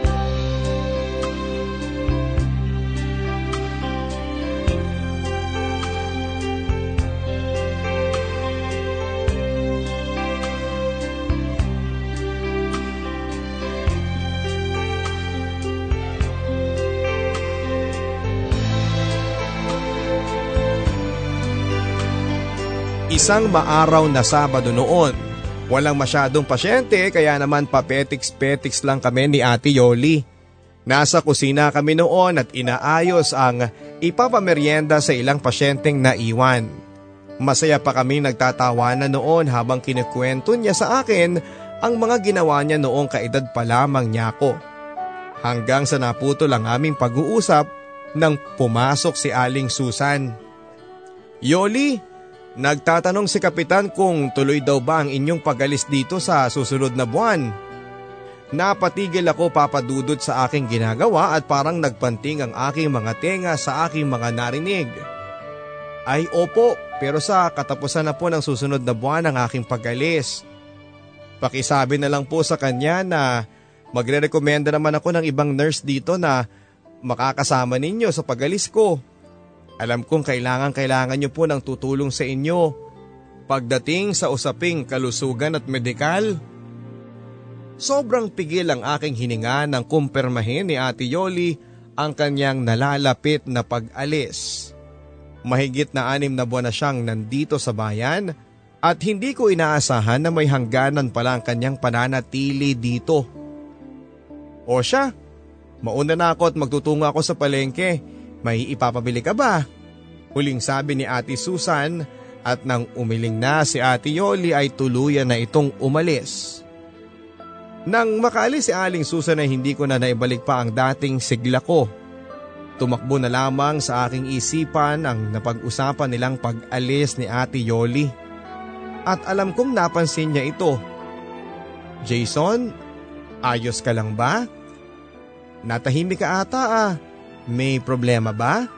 Isang maaraw na Sabado noon. Walang masyadong pasyente kaya naman papetiks-petiks lang kami ni Ate Yoli. Nasa kusina kami noon at inaayos ang ipapameryenda sa ilang pasyenteng naiwan. Masaya pa kami nagtatawanan noon habang kinikwento niya sa akin ang mga ginawa niya noong kaedad pa lamang niya ako. Hanggang sa naputo lang aming pag-uusap nang pumasok si Aling Susan. Yoli, Nagtatanong si Kapitan kung tuloy daw ba ang inyong pagalis dito sa susunod na buwan. Napatigil ako papadudod sa aking ginagawa at parang nagpanting ang aking mga tenga sa aking mga narinig. Ay opo, pero sa katapusan na po ng susunod na buwan ang aking pagalis. Pakisabi na lang po sa kanya na magre-recommenda naman ako ng ibang nurse dito na makakasama ninyo sa pagalis ko. Alam kong kailangan kailangan niyo po ng tutulong sa inyo pagdating sa usaping kalusugan at medikal. Sobrang pigil ang aking hininga nang kumpirmahin ni Ate Yoli ang kanyang nalalapit na pag-alis. Mahigit na anim na buwan na siyang nandito sa bayan at hindi ko inaasahan na may hangganan pala ang kanyang pananatili dito. O siya, mauna na ako at magtutungo ako sa palengke may ipapabili ka ba? Huling sabi ni Ate Susan at nang umiling na si Ate Yoli ay tuluyan na itong umalis. Nang makaalis si Aling Susan ay hindi ko na naibalik pa ang dating sigla ko. Tumakbo na lamang sa aking isipan ang napag-usapan nilang pag-alis ni Ate Yoli. At alam kong napansin niya ito. Jason, ayos ka lang ba? Natahimik ka ata ah. May problema ba?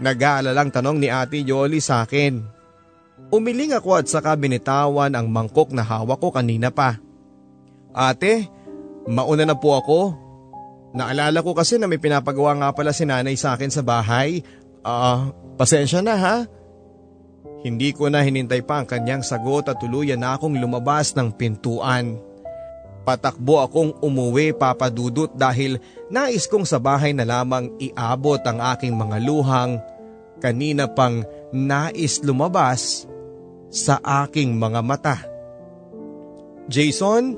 Nag-aalalang tanong ni Ate Yoli sa akin. Umiling ako at saka binitawan ang mangkok na hawak ko kanina pa. Ate, mauna na po ako. Naalala ko kasi na may pinapagawa nga pala si nanay sa akin sa bahay. Ah, uh, pasensya na ha. Hindi ko na hinintay pa ang kanyang sagot at tuluyan na akong lumabas ng pintuan. Patakbo akong umuwi papadudot dahil nais kong sa bahay na lamang iabot ang aking mga luhang kanina pang nais lumabas sa aking mga mata. Jason,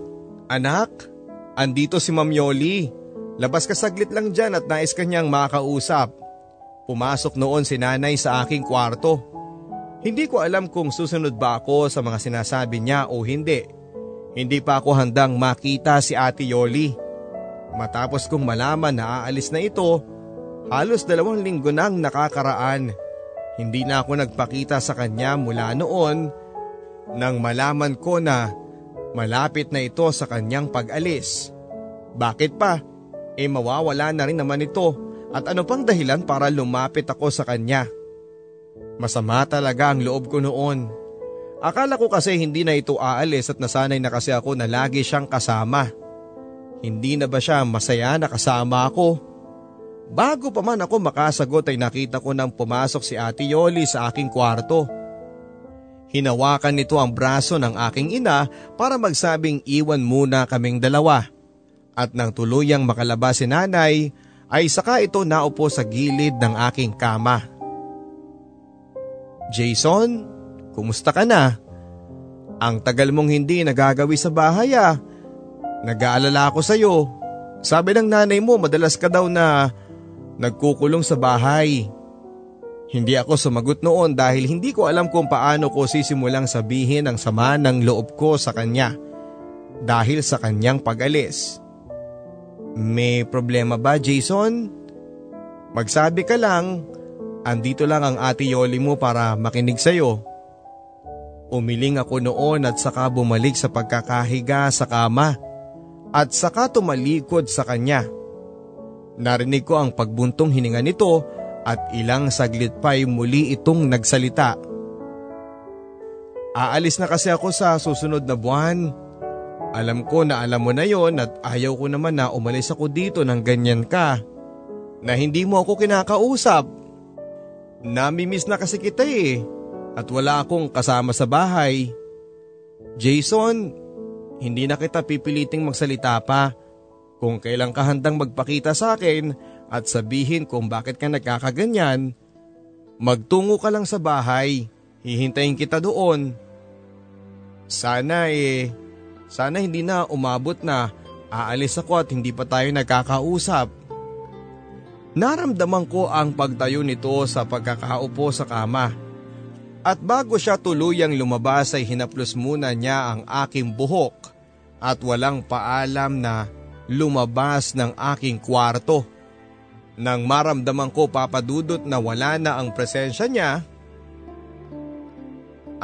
anak, andito si Ma'am Yoli. Labas ka saglit lang dyan at nais kanyang makausap. Pumasok noon si nanay sa aking kwarto. Hindi ko alam kung susunod ba ako sa mga sinasabi niya o hindi. Hindi pa ako handang makita si Ate Yoli. Matapos kong malaman na aalis na ito, halos dalawang linggo nang nakakaraan. Hindi na ako nagpakita sa kanya mula noon nang malaman ko na malapit na ito sa kanyang pag-alis. Bakit pa? E mawawala na rin naman ito at ano pang dahilan para lumapit ako sa kanya. Masama talaga ang loob ko noon. Akala ko kasi hindi na ito aalis at nasanay na kasi ako na lagi siyang kasama. Hindi na ba siya masaya na kasama ako? Bago pa man ako makasagot ay nakita ko nang pumasok si Ate Yoli sa aking kwarto. Hinawakan nito ang braso ng aking ina para magsabing iwan muna kaming dalawa. At nang tuluyang makalabas si nanay ay saka ito naupo sa gilid ng aking kama. Jason, Kumusta ka na? Ang tagal mong hindi nagagawi sa bahay ah. Nag-aalala ako sa iyo. Sabi ng nanay mo madalas ka daw na nagkukulong sa bahay. Hindi ako sumagot noon dahil hindi ko alam kung paano ko sisimulang sabihin ang sama ng loob ko sa kanya dahil sa kanyang pag-alis. May problema ba Jason? Magsabi ka lang, andito lang ang ate Yoli mo para makinig sa'yo. Umiling ako noon at saka bumalik sa pagkakahiga sa kama at saka tumalikod sa kanya. Narinig ko ang pagbuntong hininga nito at ilang saglit pa'y muli itong nagsalita. Aalis na kasi ako sa susunod na buwan. Alam ko na alam mo na yon at ayaw ko naman na umalis ako dito ng ganyan ka. Na hindi mo ako kinakausap. Namimiss na kasi kita eh at wala akong kasama sa bahay. Jason, hindi na kita pipiliting magsalita pa. Kung kailan ka handang magpakita sa akin at sabihin kung bakit ka nagkakaganyan, magtungo ka lang sa bahay. Hihintayin kita doon. Sana eh, sana hindi na umabot na aalis ako at hindi pa tayo nagkakausap. Naramdaman ko ang pagtayo nito sa pagkakaupo sa kama. At bago siya tuluyang lumabas ay hinaplos muna niya ang aking buhok at walang paalam na lumabas ng aking kwarto. Nang maramdaman ko papadudot na wala na ang presensya niya,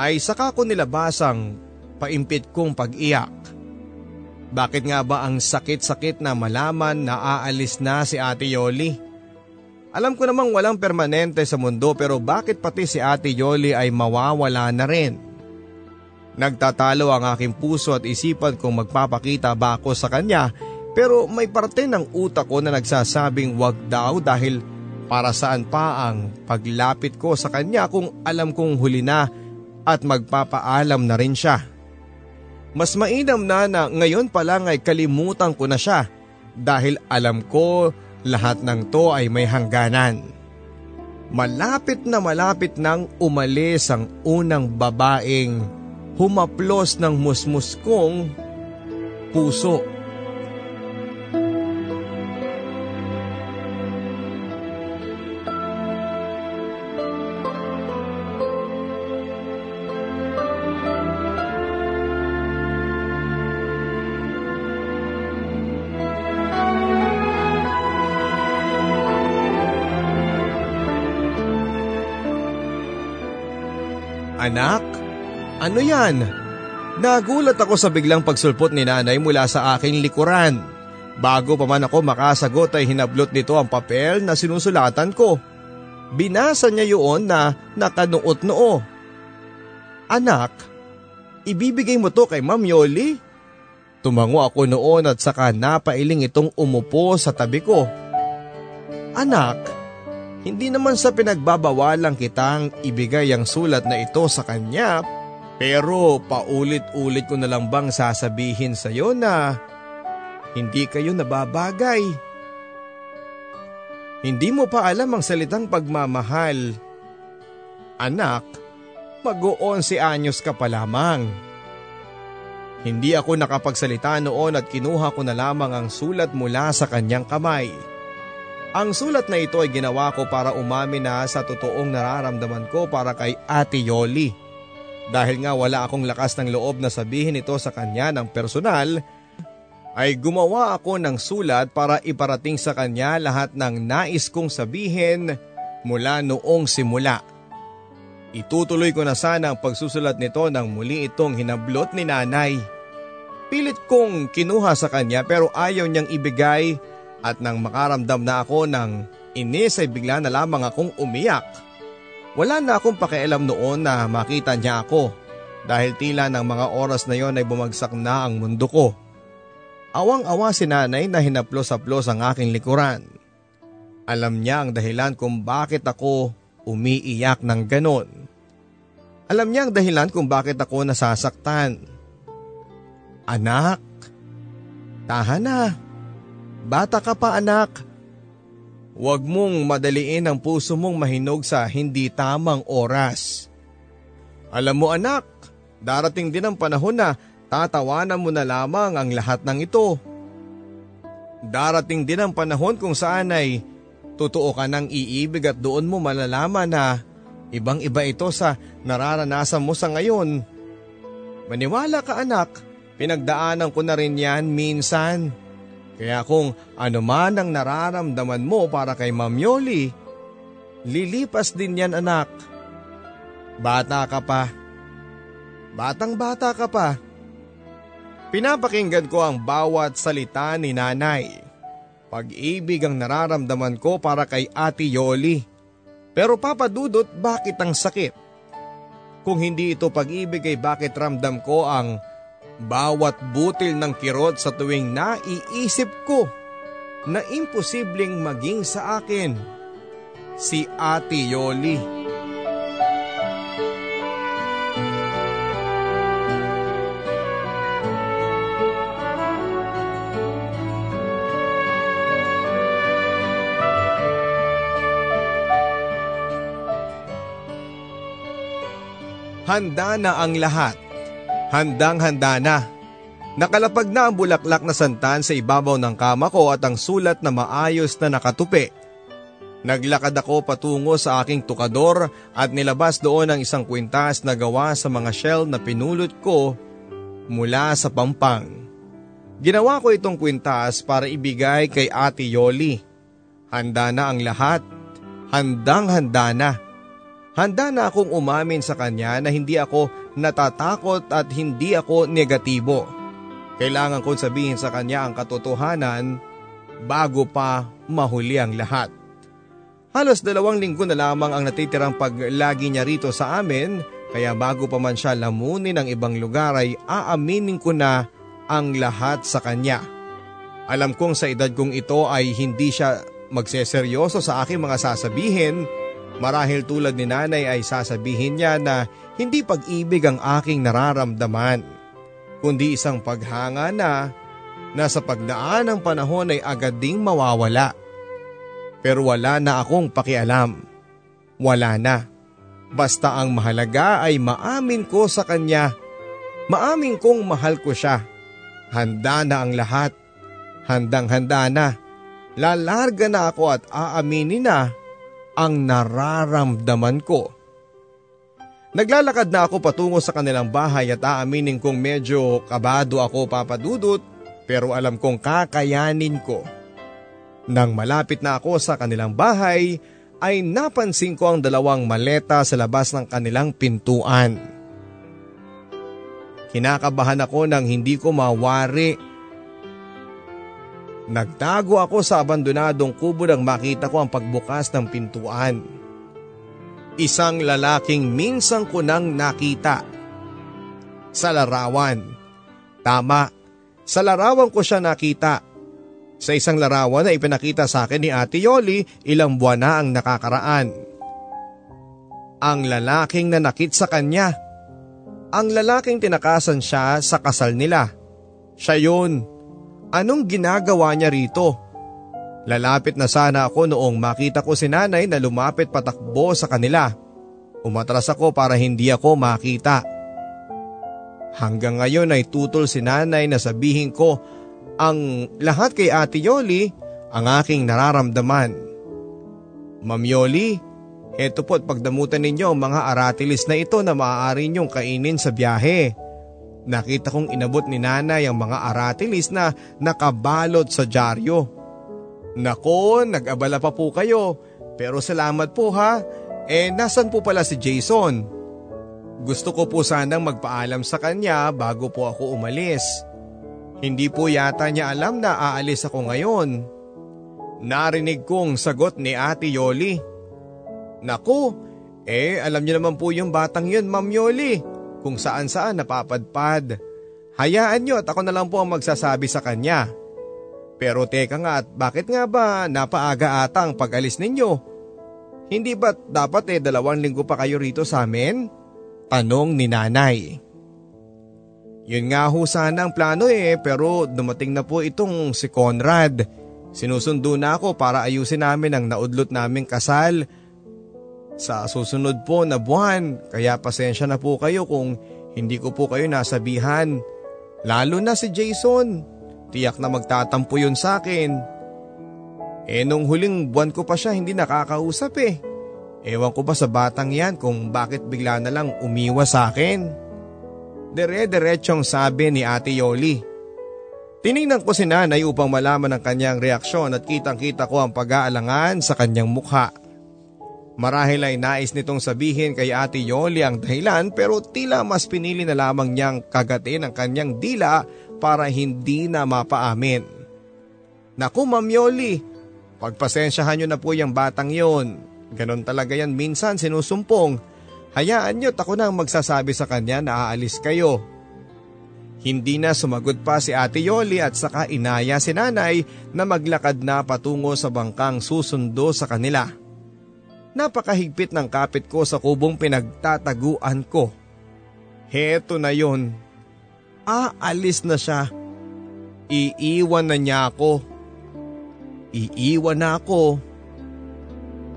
ay saka ko nilabasang paimpit kong pag-iyak. Bakit nga ba ang sakit-sakit na malaman na aalis na si Ate Yoli? Alam ko namang walang permanente sa mundo pero bakit pati si Ate Yoli ay mawawala na rin? Nagtatalo ang aking puso at isipan kung magpapakita ba ako sa kanya pero may parte ng utak ko na nagsasabing wag daw dahil para saan pa ang paglapit ko sa kanya kung alam kong huli na at magpapaalam na rin siya. Mas mainam na na ngayon pa lang ay kalimutan ko na siya dahil alam ko lahat ng to ay may hangganan. Malapit na malapit nang umalis ang unang babaeng humaplos ng musmus kong puso. Anak, ano yan? Nagulat ako sa biglang pagsulpot ni nanay mula sa aking likuran. Bago pa man ako makasagot ay hinablot nito ang papel na sinusulatan ko. Binasa niya yun na nakanuot noo. Anak, ibibigay mo to kay Ma'am Yoli? Tumango ako noon at saka napailing itong umupo sa tabi ko. Anak, hindi naman sa pinagbabawalang kitang ibigay ang sulat na ito sa kanya pero paulit-ulit ko na lang bang sasabihin sa iyo na hindi kayo nababagay. Hindi mo pa alam ang salitang pagmamahal. Anak, mag-11 anyos ka pa lamang. Hindi ako nakapagsalita noon at kinuha ko na lamang ang sulat mula sa kanyang kamay. Ang sulat na ito ay ginawa ko para umamin na sa totoong nararamdaman ko para kay Ate Yoli. Dahil nga wala akong lakas ng loob na sabihin ito sa kanya ng personal, ay gumawa ako ng sulat para iparating sa kanya lahat ng nais kong sabihin mula noong simula. Itutuloy ko na sana ang pagsusulat nito nang muli itong hinablot ni nanay. Pilit kong kinuha sa kanya pero ayaw niyang ibigay at nang makaramdam na ako ng inis ay bigla na lamang akong umiyak. Wala na akong pakialam noon na makita niya ako dahil tila ng mga oras na yon ay bumagsak na ang mundo ko. Awang-awa si nanay na hinaplos-haplos ang aking likuran. Alam niya ang dahilan kung bakit ako umiiyak ng ganon. Alam niya ang dahilan kung bakit ako nasasaktan. Anak, tahan na. Bata ka pa anak. Huwag mong madaliin ang puso mong mahinog sa hindi tamang oras. Alam mo anak, darating din ang panahon na tatawanan mo na lamang ang lahat ng ito. Darating din ang panahon kung saan ay totoo ka ng iibig at doon mo malalaman na ibang iba ito sa nararanasan mo sa ngayon. Maniwala ka anak, pinagdaanan ko na rin yan minsan. Kaya kung ano man ang nararamdaman mo para kay Ma'am Yoli, lilipas din yan anak. Bata ka pa. Batang bata ka pa. Pinapakinggan ko ang bawat salita ni nanay. Pag-ibig ang nararamdaman ko para kay Ate Yoli. Pero papadudot bakit ang sakit? Kung hindi ito pag-ibig ay bakit ramdam ko ang bawat butil ng kirot sa tuwing naiisip ko na imposibleng maging sa akin si Ate Yoli. Handa na ang lahat. Handang-handa na. Nakalapag na ang bulaklak na santan sa ibabaw ng kama ko at ang sulat na maayos na nakatupi. Naglakad ako patungo sa aking tukador at nilabas doon ang isang kwintas na gawa sa mga shell na pinulot ko mula sa pampang. Ginawa ko itong kwintas para ibigay kay Ate Yoli. Handa na ang lahat. Handang-handa na. Handa na akong umamin sa kanya na hindi ako natatakot at hindi ako negatibo. Kailangan kong sabihin sa kanya ang katotohanan bago pa mahuli ang lahat. Halos dalawang linggo na lamang ang natitirang paglagi niya rito sa amin kaya bago pa man siya lamunin ng ibang lugar ay aaminin ko na ang lahat sa kanya. Alam kong sa edad kong ito ay hindi siya magseseryoso sa aking mga sasabihin Marahil tulad ni nanay ay sasabihin niya na hindi pag-ibig ang aking nararamdaman, kundi isang paghanga na na sa pagdaan ng panahon ay agad ding mawawala. Pero wala na akong pakialam. Wala na. Basta ang mahalaga ay maamin ko sa kanya. Maamin kong mahal ko siya. Handa na ang lahat. Handang-handa na. Lalarga na ako at aaminin na ang nararamdaman ko. Naglalakad na ako patungo sa kanilang bahay at aaminin kong medyo kabado ako papadudot pero alam kong kakayanin ko. Nang malapit na ako sa kanilang bahay ay napansin ko ang dalawang maleta sa labas ng kanilang pintuan. Kinakabahan ako nang hindi ko mawari Nagtago ako sa abandonadong kubo nang makita ko ang pagbukas ng pintuan. Isang lalaking minsang ko nang nakita. Sa larawan. Tama, sa larawan ko siya nakita. Sa isang larawan na ipinakita sa akin ni Ate Yoli ilang buwan na ang nakakaraan. Ang lalaking nanakit sa kanya. Ang lalaking tinakasan siya sa kasal nila. Siya yun. Anong ginagawa niya rito? Lalapit na sana ako noong makita ko si nanay na lumapit patakbo sa kanila. Umatras ako para hindi ako makita. Hanggang ngayon ay tutol si nanay na sabihin ko ang lahat kay Ate Yoli ang aking nararamdaman. Ma'am Yoli, eto po't pagdamutan ninyo ang mga aratilis na ito na maaari niyong kainin sa biyahe. Nakita kong inabot ni nanay ang mga aratilis na nakabalot sa dyaryo. Nako, nag-abala pa po kayo. Pero salamat po ha. Eh, nasan po pala si Jason? Gusto ko po sanang magpaalam sa kanya bago po ako umalis. Hindi po yata niya alam na aalis ako ngayon. Narinig kong sagot ni Ate Yoli. Naku, eh alam niyo naman po yung batang yun, Ma'am Yoli kung saan saan napapadpad. Hayaan nyo at ako na lang po ang magsasabi sa kanya. Pero teka nga at bakit nga ba napaaga ata ang pag-alis ninyo? Hindi ba dapat eh dalawang linggo pa kayo rito sa amin? Tanong ni nanay. Yun nga ho sana ang plano eh pero dumating na po itong si Conrad. Sinusundo na ako para ayusin namin ang naudlot naming kasal sa susunod po na buwan kaya pasensya na po kayo kung hindi ko po kayo nasabihan. Lalo na si Jason. Tiyak na magtatampo yun sa akin. Eh nung huling buwan ko pa siya hindi nakakausap eh. Ewan ko ba sa batang yan kung bakit bigla na lang umiwas sa akin. Dere-derechong sabi ni Ate Yoli. Tiningnan ko si nanay upang malaman ang kanyang reaksyon at kitang kita ko ang pag-aalangan sa kanyang mukha. Marahil ay nais nitong sabihin kay Ate Yoli ang dahilan pero tila mas pinili na lamang niyang kagatin ang kanyang dila para hindi na mapaamin. Naku Ma'am Yoli, pagpasensyahan niyo na po yung batang yon. Ganon talaga yan minsan sinusumpong. Hayaan niyo ako nang magsasabi sa kanya na aalis kayo. Hindi na sumagot pa si Ate Yoli at saka inaya si nanay na maglakad na patungo sa bangkang susundo sa kanila. Napakahigpit ng kapit ko sa kubong pinagtataguan ko. Heto na yon. Aalis na siya. Iiwan na niya ako. Iiwan na ako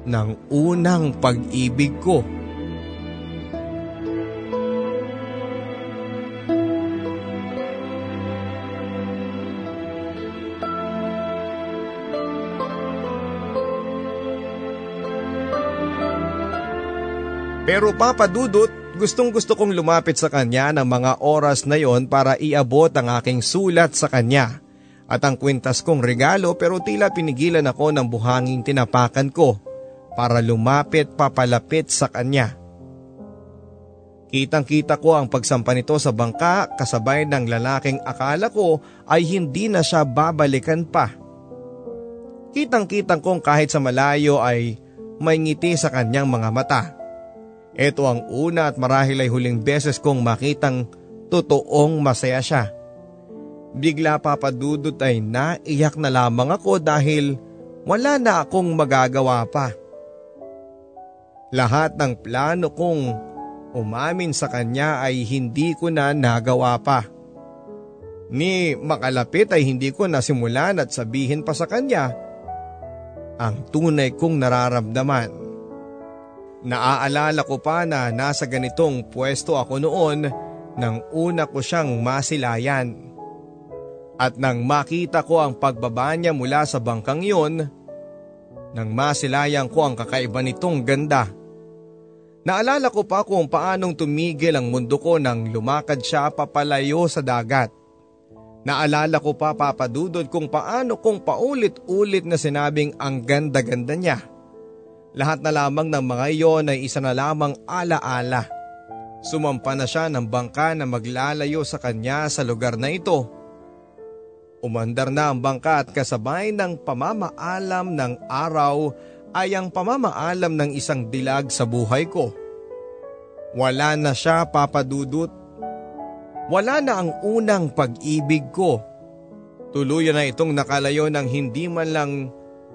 ng unang pag-ibig ko. Pero papadudot, gustong gusto kong lumapit sa kanya ng mga oras na yon para iabot ang aking sulat sa kanya at ang kwintas kong regalo pero tila pinigilan ako ng buhanging tinapakan ko para lumapit papalapit sa kanya. Kitang kita ko ang pagsampa nito sa bangka kasabay ng lalaking akala ko ay hindi na siya babalikan pa. Kitang kitang kong kahit sa malayo ay may ngiti sa kanyang mga mata. Ito ang una at marahil ay huling beses kong makitang totoong masaya siya. Bigla papadudot ay naiyak na lamang ako dahil wala na akong magagawa pa. Lahat ng plano kong umamin sa kanya ay hindi ko na nagawa pa. Ni makalapit ay hindi ko nasimulan at sabihin pa sa kanya ang tunay kong nararamdaman. Naaalala ko pa na nasa ganitong pwesto ako noon nang una ko siyang masilayan. At nang makita ko ang pagbaba niya mula sa bangkang yun, nang masilayan ko ang kakaiba nitong ganda Naalala ko pa kung paanong tumigil ang mundo ko nang lumakad siya papalayo sa dagat. Naalala ko pa papadudod kung paano kong paulit-ulit na sinabing ang ganda-ganda niya. Lahat na lamang ng mga iyon ay isa na lamang ala-ala. Sumampa na siya ng bangka na maglalayo sa kanya sa lugar na ito. Umandar na ang bangka at kasabay ng pamamaalam ng araw ay ang pamamaalam ng isang dilag sa buhay ko. Wala na siya papadudot. Wala na ang unang pag-ibig ko. Tuluyan na itong nakalayo ng hindi man lang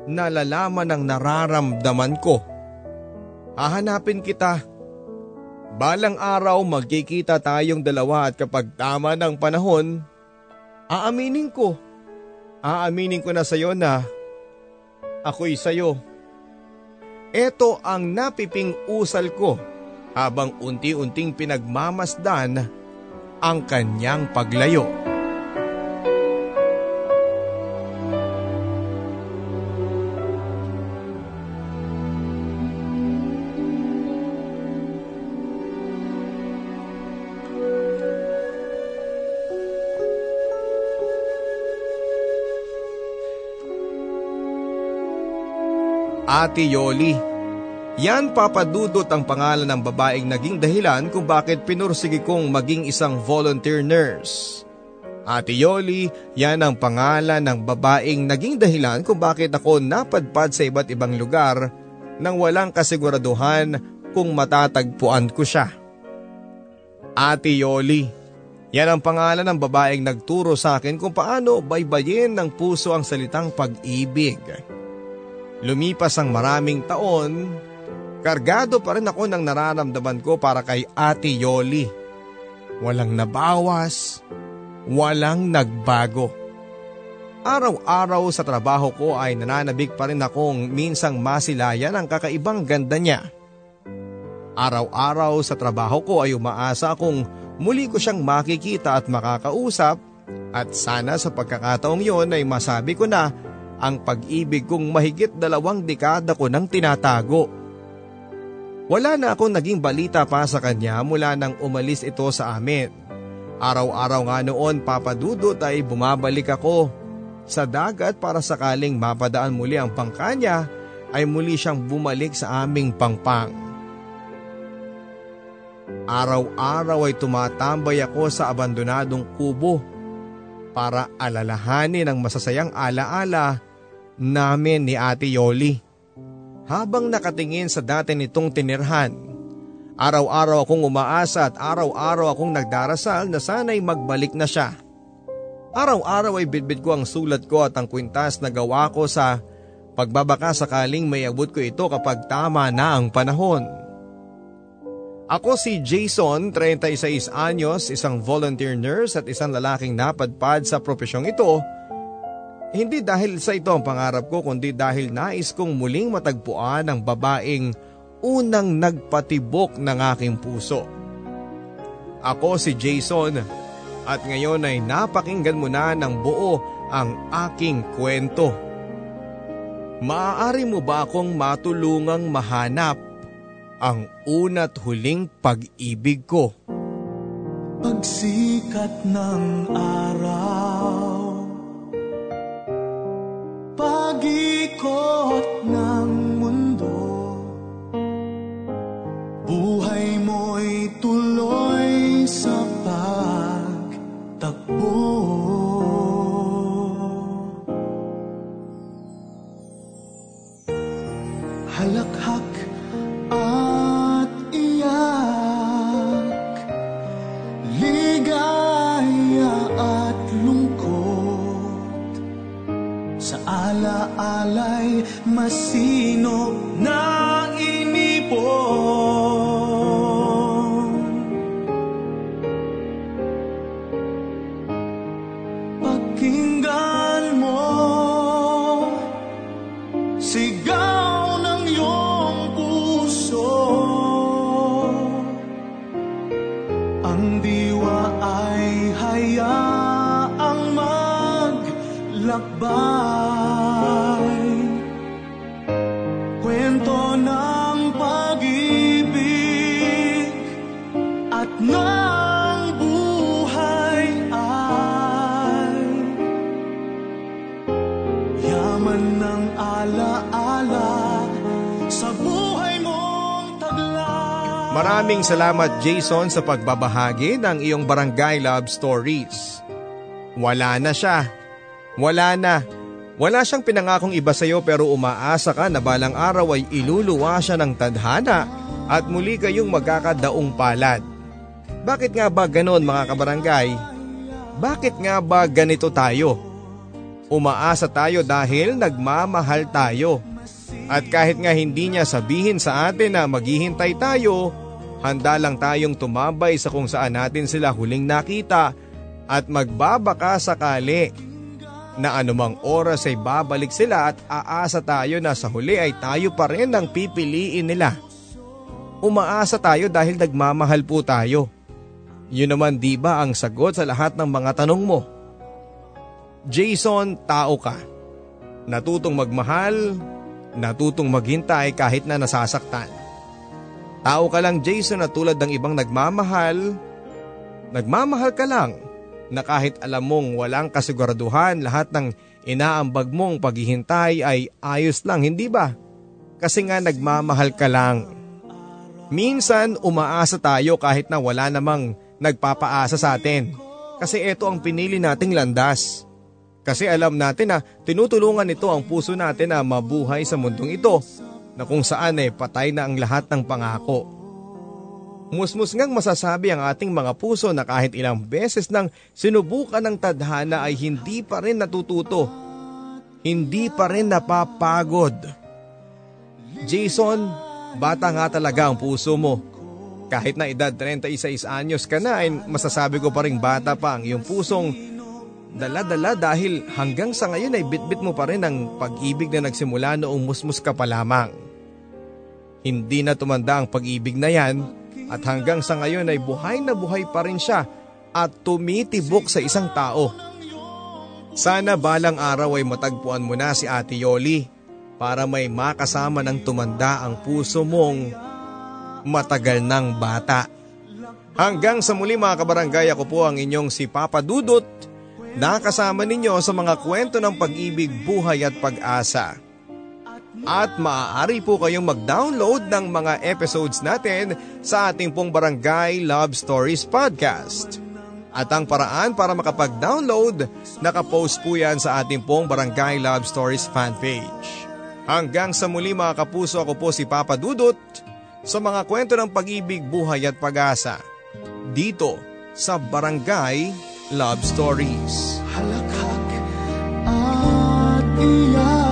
nalalaman ang nararamdaman ko. Hahanapin kita. Balang araw magkikita tayong dalawa at kapag tama ng panahon, aaminin ko. Aaminin ko na sa iyo na ako'y sa'yo. Ito ang napiping usal ko habang unti-unting pinagmamasdan ang kanyang paglayo. Ate Yoli. Yan papadudot ang pangalan ng babaeng naging dahilan kung bakit pinursige kong maging isang volunteer nurse. Ate Yoli, yan ang pangalan ng babaeng naging dahilan kung bakit ako napadpad sa iba't ibang lugar nang walang kasiguraduhan kung matatagpuan ko siya. Ate Yoli, yan ang pangalan ng babaeng nagturo sa akin kung paano baybayin ng puso ang salitang pag-ibig. Lumipas ang maraming taon, kargado pa rin ako ng nararamdaman ko para kay Ate Yoli. Walang nabawas, walang nagbago. Araw-araw sa trabaho ko ay nananabik pa rin akong minsang masilayan ang kakaibang ganda niya. Araw-araw sa trabaho ko ay umaasa akong muli ko siyang makikita at makakausap At sana sa pagkakataong yon ay masabi ko na ang pag-ibig kong mahigit dalawang dekada ko nang tinatago. Wala na akong naging balita pa sa kanya mula nang umalis ito sa amin. Araw-araw nga noon papadudot ay bumabalik ako sa dagat para sakaling mapadaan muli ang pangka niya ay muli siyang bumalik sa aming pangpang. Araw-araw ay tumatambay ako sa abandonadong kubo para alalahanin ang masasayang alaala namin ni Ate Yoli. Habang nakatingin sa dati nitong tinirhan, araw-araw akong umaasa at araw-araw akong nagdarasal na sana'y magbalik na siya. Araw-araw ay bitbit ko ang sulat ko at ang kwintas na gawa ko sa pagbabaka sakaling may abot ko ito kapag tama na ang panahon. Ako si Jason, 36 anyos, isang volunteer nurse at isang lalaking napadpad sa profesyong ito hindi dahil sa ito ang pangarap ko kundi dahil nais kong muling matagpuan ang babaeng unang nagpatibok ng aking puso. Ako si Jason at ngayon ay napakinggan mo na ng buo ang aking kwento. Maaari mo ba akong matulungang mahanap ang una't huling pag-ibig ko? Pagsikat ng araw pag-ikot ng mundo. Buhay mo'y tuloy sa pagtakbo Maraming salamat Jason sa pagbabahagi ng iyong barangay love stories. Wala na siya. Wala na. Wala siyang pinangakong iba sa iyo pero umaasa ka na balang araw ay iluluwa siya ng tadhana at muli kayong magkakadaong palad. Bakit nga ba ganon mga kabarangay? Bakit nga ba ganito tayo? Umaasa tayo dahil nagmamahal tayo. At kahit nga hindi niya sabihin sa atin na maghihintay tayo, handa lang tayong tumambay sa kung saan natin sila huling nakita at magbabaka sakali na anumang oras ay babalik sila at aasa tayo na sa huli ay tayo pa rin ang pipiliin nila. Umaasa tayo dahil nagmamahal po tayo. Yun naman di ba ang sagot sa lahat ng mga tanong mo? Jason, tao ka. Natutong magmahal, natutong maghintay kahit na nasasaktan. Tao ka lang Jason na tulad ng ibang nagmamahal, nagmamahal ka lang na kahit alam mong walang kasiguraduhan lahat ng inaambag mong paghihintay ay ayos lang, hindi ba? Kasi nga nagmamahal ka lang. Minsan umaasa tayo kahit na wala namang nagpapaasa sa atin. Kasi ito ang pinili nating landas. Kasi alam natin na tinutulungan nito ang puso natin na mabuhay sa mundong ito na kung saan ay patay na ang lahat ng pangako. Musmus ngang masasabi ang ating mga puso na kahit ilang beses nang sinubukan ng tadhana ay hindi pa rin natututo. Hindi pa rin napapagod. Jason, bata nga talaga ang puso mo. Kahit na edad 36 anyos ka na ay masasabi ko pa rin bata pa ang iyong pusong dala-dala dahil hanggang sa ngayon ay bitbit mo pa rin ang pag-ibig na nagsimula noong musmus ka pa lamang. Hindi na tumanda ang pag-ibig na yan at hanggang sa ngayon ay buhay na buhay pa rin siya at tumitibok sa isang tao. Sana balang araw ay matagpuan mo na si Ate Yoli para may makasama ng tumanda ang puso mong matagal ng bata. Hanggang sa muli mga kabarangay ako po ang inyong si Papa Dudut na kasama ninyo sa mga kwento ng pag-ibig, buhay at pag-asa. At maaari po kayong mag-download ng mga episodes natin sa ating pong Barangay Love Stories Podcast. At ang paraan para makapag-download, nakapost po yan sa ating pong Barangay Love Stories fan page. Hanggang sa muli mga kapuso ako po si Papa Dudut sa mga kwento ng pag-ibig, buhay at pag-asa. Dito sa Barangay Love Stories. Halakhak at iyak